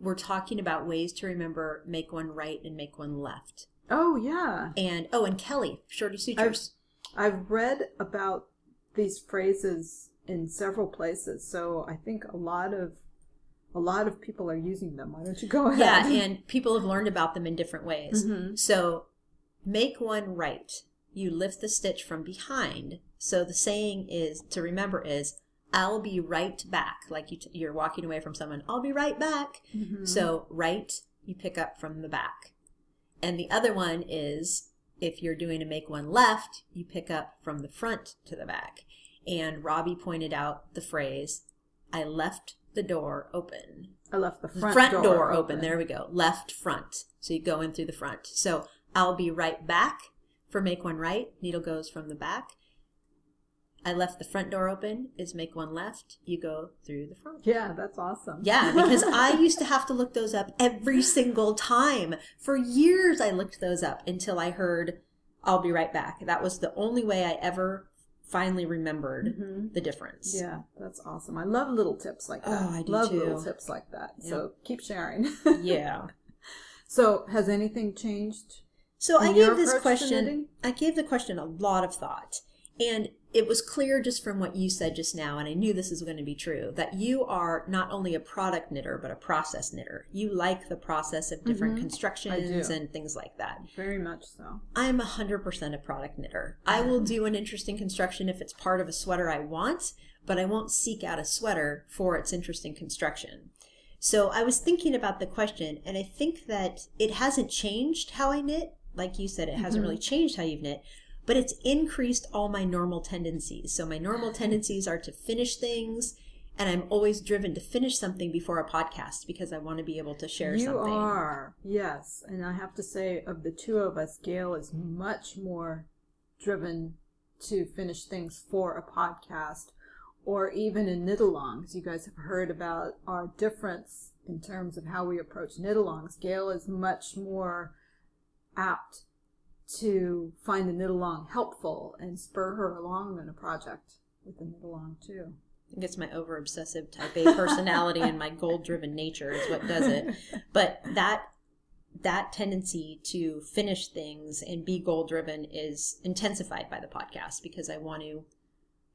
were talking about ways to remember make one right and make one left. oh, yeah. And oh, and Kelly, Shorty Sutures. I've read about these phrases in several places, so I think a lot of a lot of people are using them. Why don't you go ahead? yeah, and people have learned about them in different ways. Mhm. So make one right. You lift the stitch from behind. So the saying is to remember is I'll be right back. Like you t- you're walking away from someone, I'll be right back. Mhm. So right, you pick up from the back. And the other one is if you're doing a make one left, you pick up from the front to the back. And Robbie pointed out the phrase, I left the door open. I left the front, front, door, open. There we go. Left front. So you go in through the front. So I'll be right back for make one right. Needle goes from the back. I left the front door open is make one left. You go through the front. Yeah, that's awesome. Yeah, because I used to have to look those up every single time. For years, I looked those up until I heard, I'll be right back. That was the only way I ever finally remembered Mhm. the difference. Yeah, that's awesome. I love little tips like that. Oh, I do love too. little tips like that. So keep sharing. Yeah. so, has anything changed? So I gave this question. I gave the question a lot of thought. And it was clear just from what you said just now, and I knew this was going to be true, that you are not only a product knitter, but a process knitter. You like the process of different Mhm. constructions and things like that. Very much so. I'm 100% a product knitter. I will do an interesting construction if it's part of a sweater I want, but I won't seek out a sweater for its interesting construction. So I was thinking about the question, and I think that it hasn't changed how I knit. Like you said, it hasn't really changed how you've knit, but it's increased all my normal tendencies. So my normal tendencies are to finish things, and I'm always driven to finish something before a podcast because I want to be able to share you something. You are, yes. And I have to say, of the two of us, Gail is much more driven to finish things for a podcast or even in knit alongs. You guys have heard about our difference in terms of how we approach knit alongs. Gail is much more apt to find the knit along helpful and spur her along in a project with the knit along too. I think it's my over obsessive type A personality and my goal driven nature is what does it. But that that tendency to finish things and be goal driven is intensified by the podcast because I want to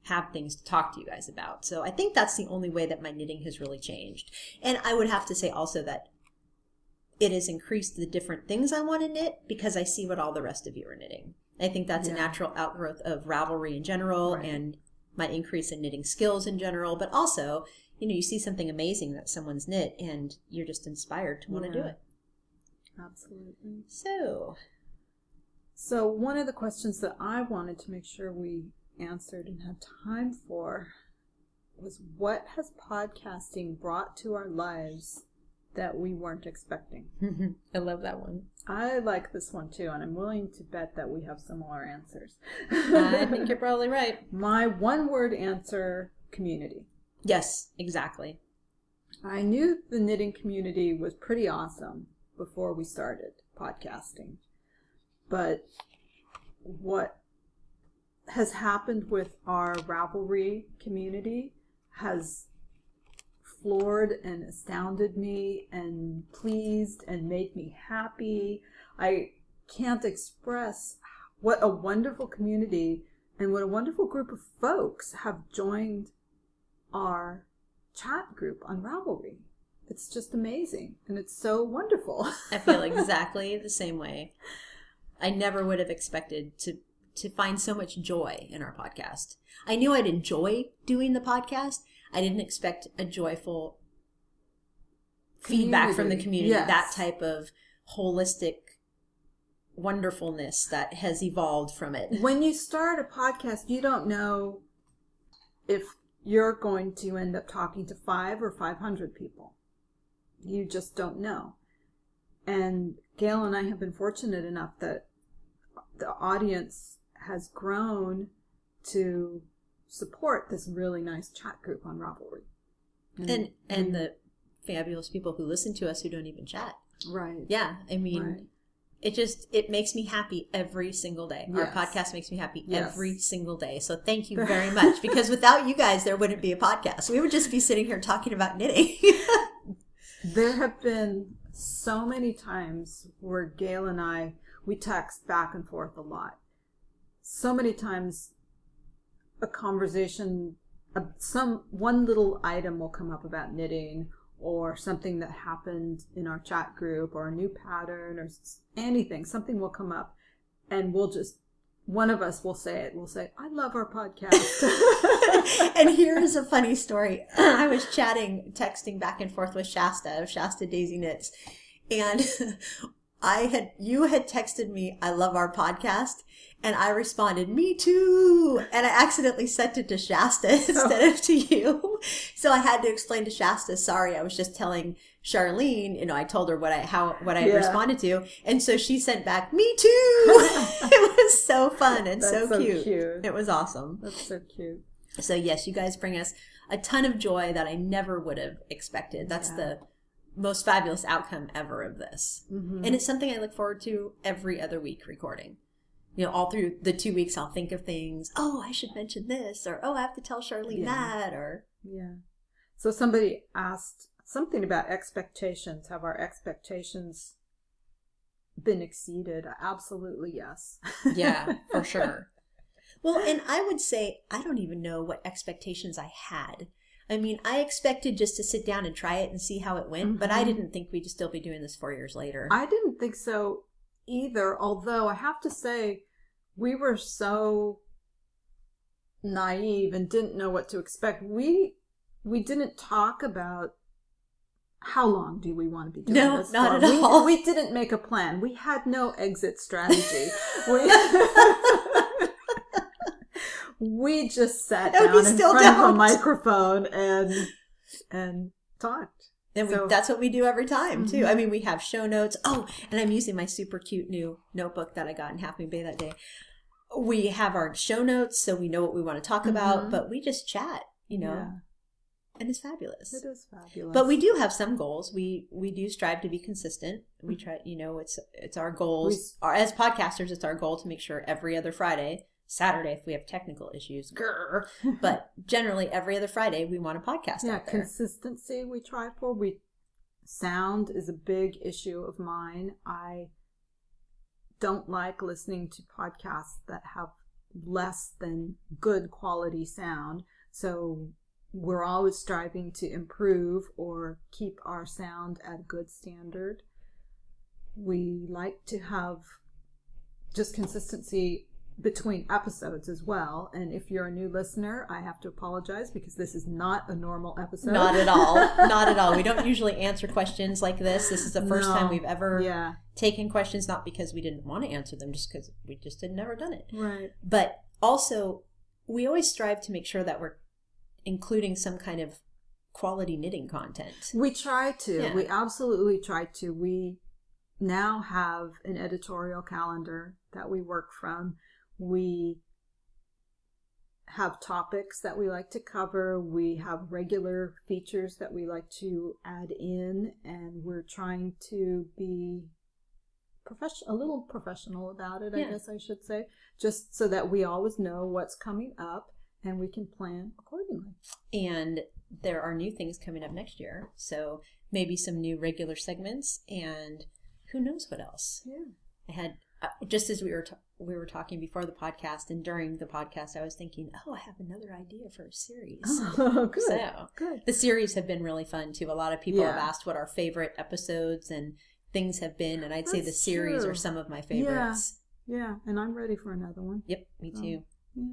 have things to talk to you guys about. So I think that's the only way that my knitting has really changed. And I would have to say also that it has increased the different things I want to knit because I see what all the rest of you are knitting. I think that's a natural outgrowth of Ravelry in general Right. and my increase in knitting skills in general, but also, you know, you see something amazing that someone's knit and you're just inspired to want to do it. Absolutely. So, So, one of the questions that I wanted to make sure we answered and had time for was what has podcasting brought to our lives that we weren't expecting? I love that one. I like this one too, and I'm willing to bet that we have similar answers. I think you're probably right. My one word answer community. Yes, exactly. I knew the knitting community was pretty awesome before we started podcasting. But what has happened with our Ravelry community has floored and astounded me and pleased and made me happy. I can't express what a wonderful community and what a wonderful group of folks have joined our chat group on Ravelry. It's just amazing and it's so wonderful. I feel exactly the same way. I never would have expected to to find so much joy in our podcast. I knew I'd enjoy doing the podcast. I didn't expect a joyful feedback from the Community, community, yes. that type of holistic wonderfulness that has evolved from it. when you start a podcast, you don't know if you're going to end up talking to five or 500 people. You just don't know. And Gail and I have been fortunate enough that the audience has grown to support this really nice chat group on Ravelry. And and the fabulous people who listen to us who don't even chat. right. Yeah, I mean, Right. it just it makes me happy every single day. Our podcast makes me happy Yes. every single day. So thank you very much because without you guys there wouldn't be a podcast. We would just be sitting here talking about knitting. There have been so many times where Gail and I we text back and forth a lot. So many times a conversation some one little item will come up about knitting or something that happened in our chat group or a new pattern or anything something will come up and we'll just one of us will say it we'll say i love our podcast and here's a funny story. I was chatting, texting back and forth with Shasta of Shasta Daisy Knits, and I had you had texted me, "I love our podcast," and I responded, "Me too," and I accidentally sent it to Shasta oh. instead of to you. So I had to explain to Shasta, "Sorry, I was just telling." Charlene, you know, I told her what I how what I Yeah. responded to, and so she sent back, "Me too." it was so fun and so, so cute. cute. It was awesome. that's so cute So yes, you guys bring us a ton of joy that I never would have expected. That's Yeah. the most fabulous outcome ever of this. Mhm. And it's something I look forward to every other week recording. You know, all through the two weeks I'll think of things, oh, I should mention this, or oh, I have to tell Charlene Yeah. that, or Yeah. So somebody asked something about expectations. Have our expectations been exceeded? Absolutely yes. Yeah, for sure. Well, and I would say I don't even know what expectations I had. I mean, I expected just to sit down and try it and see how it went, but I Mhm. didn't think we'd still be doing this four years later. I didn't think so either, although I have to say we were so naive and didn't know what to expect. We we didn't talk about how long do we want to be doing No, this not for. at we, all. We didn't make a plan. We had no exit strategy. we, we just sat And we down in front of a microphone and and talked. And we, that's what we do every time too. Mhm. I mean, we have show notes. Oh, and I'm using my super cute new notebook that I got in Half Moon Bay that day. We have our show notes, so we know what we want to talk about, Mhm. but we just chat, you know, Yeah, and it's fabulous. it is fabulous. But we do have some goals. We we do strive to be consistent. We try, you know, it's it's our goals. our, as podcasters, it's our goal to make sure every other Friday, Saturday if we have technical issues, grr, but generally every other Friday we want a podcast yeah consistency we try for. We sound is a big issue of mine. I don't like listening to podcasts that have less than good quality sound. So we're always striving to improve or keep our sound at a good standard. We like to have just consistency between episodes as well and if you're a new listener i have to apologize because this is not a normal episode Not at all. Not at all. We don't usually answer questions like this. This is the first No. time we've ever yeah taken questions, not because we didn't want to answer them, just because we just had never done it. right But also, we always strive to make sure that we're including some kind of quality knitting content. we try to Yeah. we absolutely try to we now have an editorial calendar that we work from we have topics that we like to cover we have regular features that we like to add in and we're trying to be professional a little professional about it i guess i should say just so that we always know what's coming up and we can plan accordingly And there are new things coming up next year. So maybe some new regular segments and who knows what else. yeah I had uh, just as we were ta- we were talking before the podcast and during the podcast, I was thinking, oh, I have another idea for a series. oh good So good the series have been really fun too. A lot of people have asked what our favorite episodes and things have been, and I'd say the series true. are some of my favorites. Yeah, yeah, and I'm ready for another one. Yep, me too. Yeah.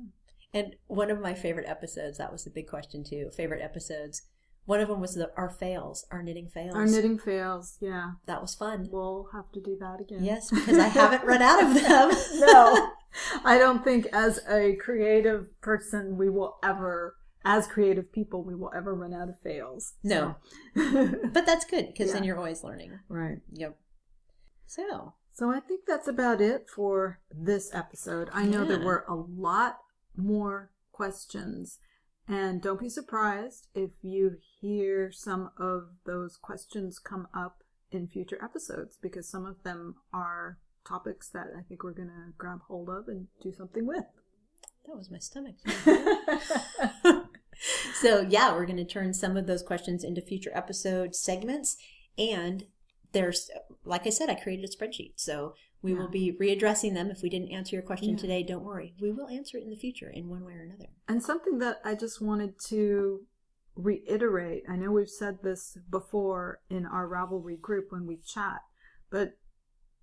And one of my favorite episodes, that was the big question too. Favorite episodes. One of them was the our fails, our knitting fails. Our knitting fails. Yeah. that was fun. We'll have to do that again. Yes, because I haven't run out of them. no. I don't think as a creative person we will ever as creative people we will ever run out of fails. No. But that's good because then you're always learning. right. Yep. So, So I think that's about it for this episode. I know there were a lot more questions. And don't be surprised if you hear some of those questions come up in future episodes because some of them are topics that I think we're going to grab hold of and do something with. that was my stomach. so, yeah, we're going to turn some of those questions into future episode segments. And there's, like I said, I created a spreadsheet. So we Yeah. will be readdressing them. If we didn't answer your question Yeah. today, don't worry. We will answer it in the future in one way or another. And something that I just wanted to reiterate I know we've said this before in our Ravelry group when we chat, but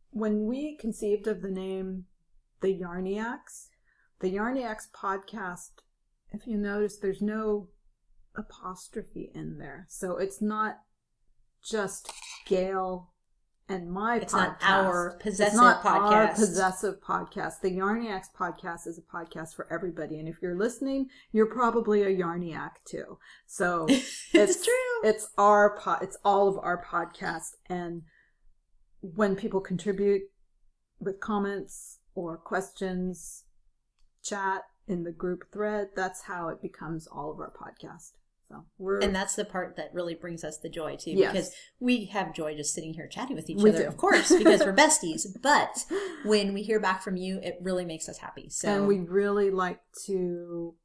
when we conceived of the name The Yarniacs, the Yarniacs podcast, if you notice, there's no apostrophe in there. So it's not just Gail and my It's podcast. not our possessive it's not our podcast. possessive podcast. The Yarniacs podcast is a podcast for everybody, and if you're listening, you're probably a Yarniac too. So It's true. It's our po- It's all of our podcast, and when people contribute with comments or questions, chat in the group thread, that's how it becomes all of our podcast. So we're And that's the part that really brings us the joy too, Yes. because we have joy just sitting here chatting with each We other, do. of course, because we're besties. But when we hear back from you, it really makes us happy. So and we really like to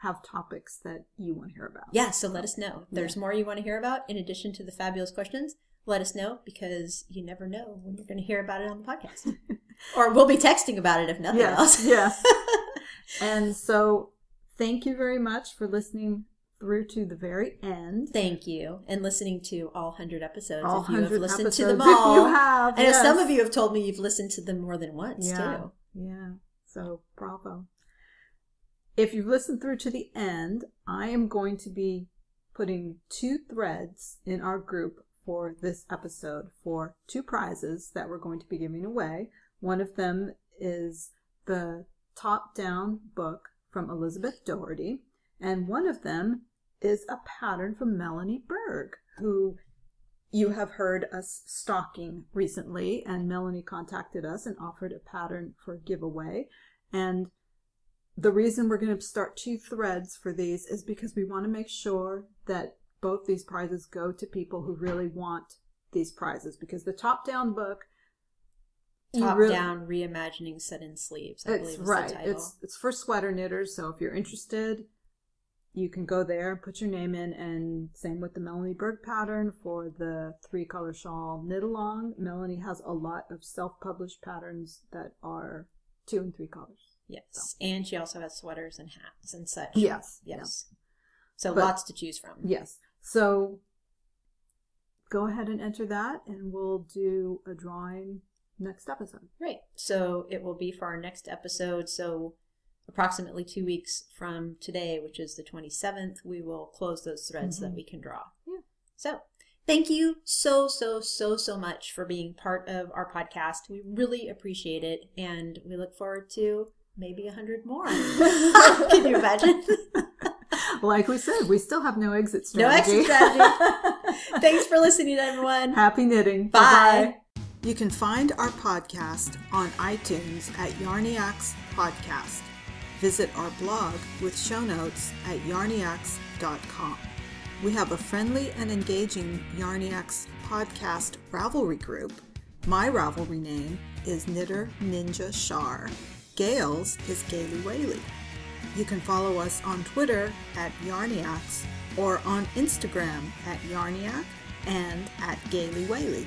have topics that you want to hear about. yeah, so let us know. If there's more you want to hear about in addition to the fabulous questions. Let us know because you never know when you're going to hear about it on the podcast, or we'll be texting about it if nothing Yes, else. yes. and so, thank you very much for listening through to the very end. Thank you, and listening to all hundred episodes. All if you have 100 listened to them if all, you have, I know some of you have told me you've listened to them more than once Yeah. too. Yeah. So, bravo. If you've listened through to the end, I am going to be putting two threads in our group for this episode for two prizes that we're going to be giving away. One of them is the top down book from Elizabeth Doherty, and one of them is a pattern from Melanie Berg, who you have heard us stalking recently, and Melanie contacted us and offered a pattern for a giveaway. And the reason we're going to start two threads for these is because we want to make sure that both these prizes go to people who really want these prizes. Because the top down book, Top really- down reimagining set in sleeves. I it's believe is right. the title. It's it's for sweater knitters. So if you're interested, you can go there and put your name in. And same with the Melanie Berg pattern for the three color shawl knit along. Melanie has a lot of self published patterns that are two and three colors. Yes, and she also has sweaters and hats and such. Yes, yes. So But- lots to choose from. Yes. So go ahead and enter that, and we'll do a drawing next episode. Right. So it will be for our next episode. So approximately two weeks from today, which is the 27th, we will close those threads that Mhm. we can draw. Yeah. So thank you so, so, so, so much for being part of our podcast. We really appreciate it. And we look forward to maybe a hundred more. can you imagine? Like we said, we still have no exit strategy. No strategy. exit strategy. Thanks for listening, everyone. Happy knitting. Bye. Bye-bye. You can find our podcast on iTunes at Yarniacs Podcast. Visit our blog with show notes at yarniacs.com. We have a friendly and engaging Yarniacs podcast Ravelry group. My Ravelry name is Knitter Ninja Shar. Gail's is Gaily Whaley. You can follow us on Twitter at Yarniacs or on Instagram at Yarniac and at Gaily Whaley.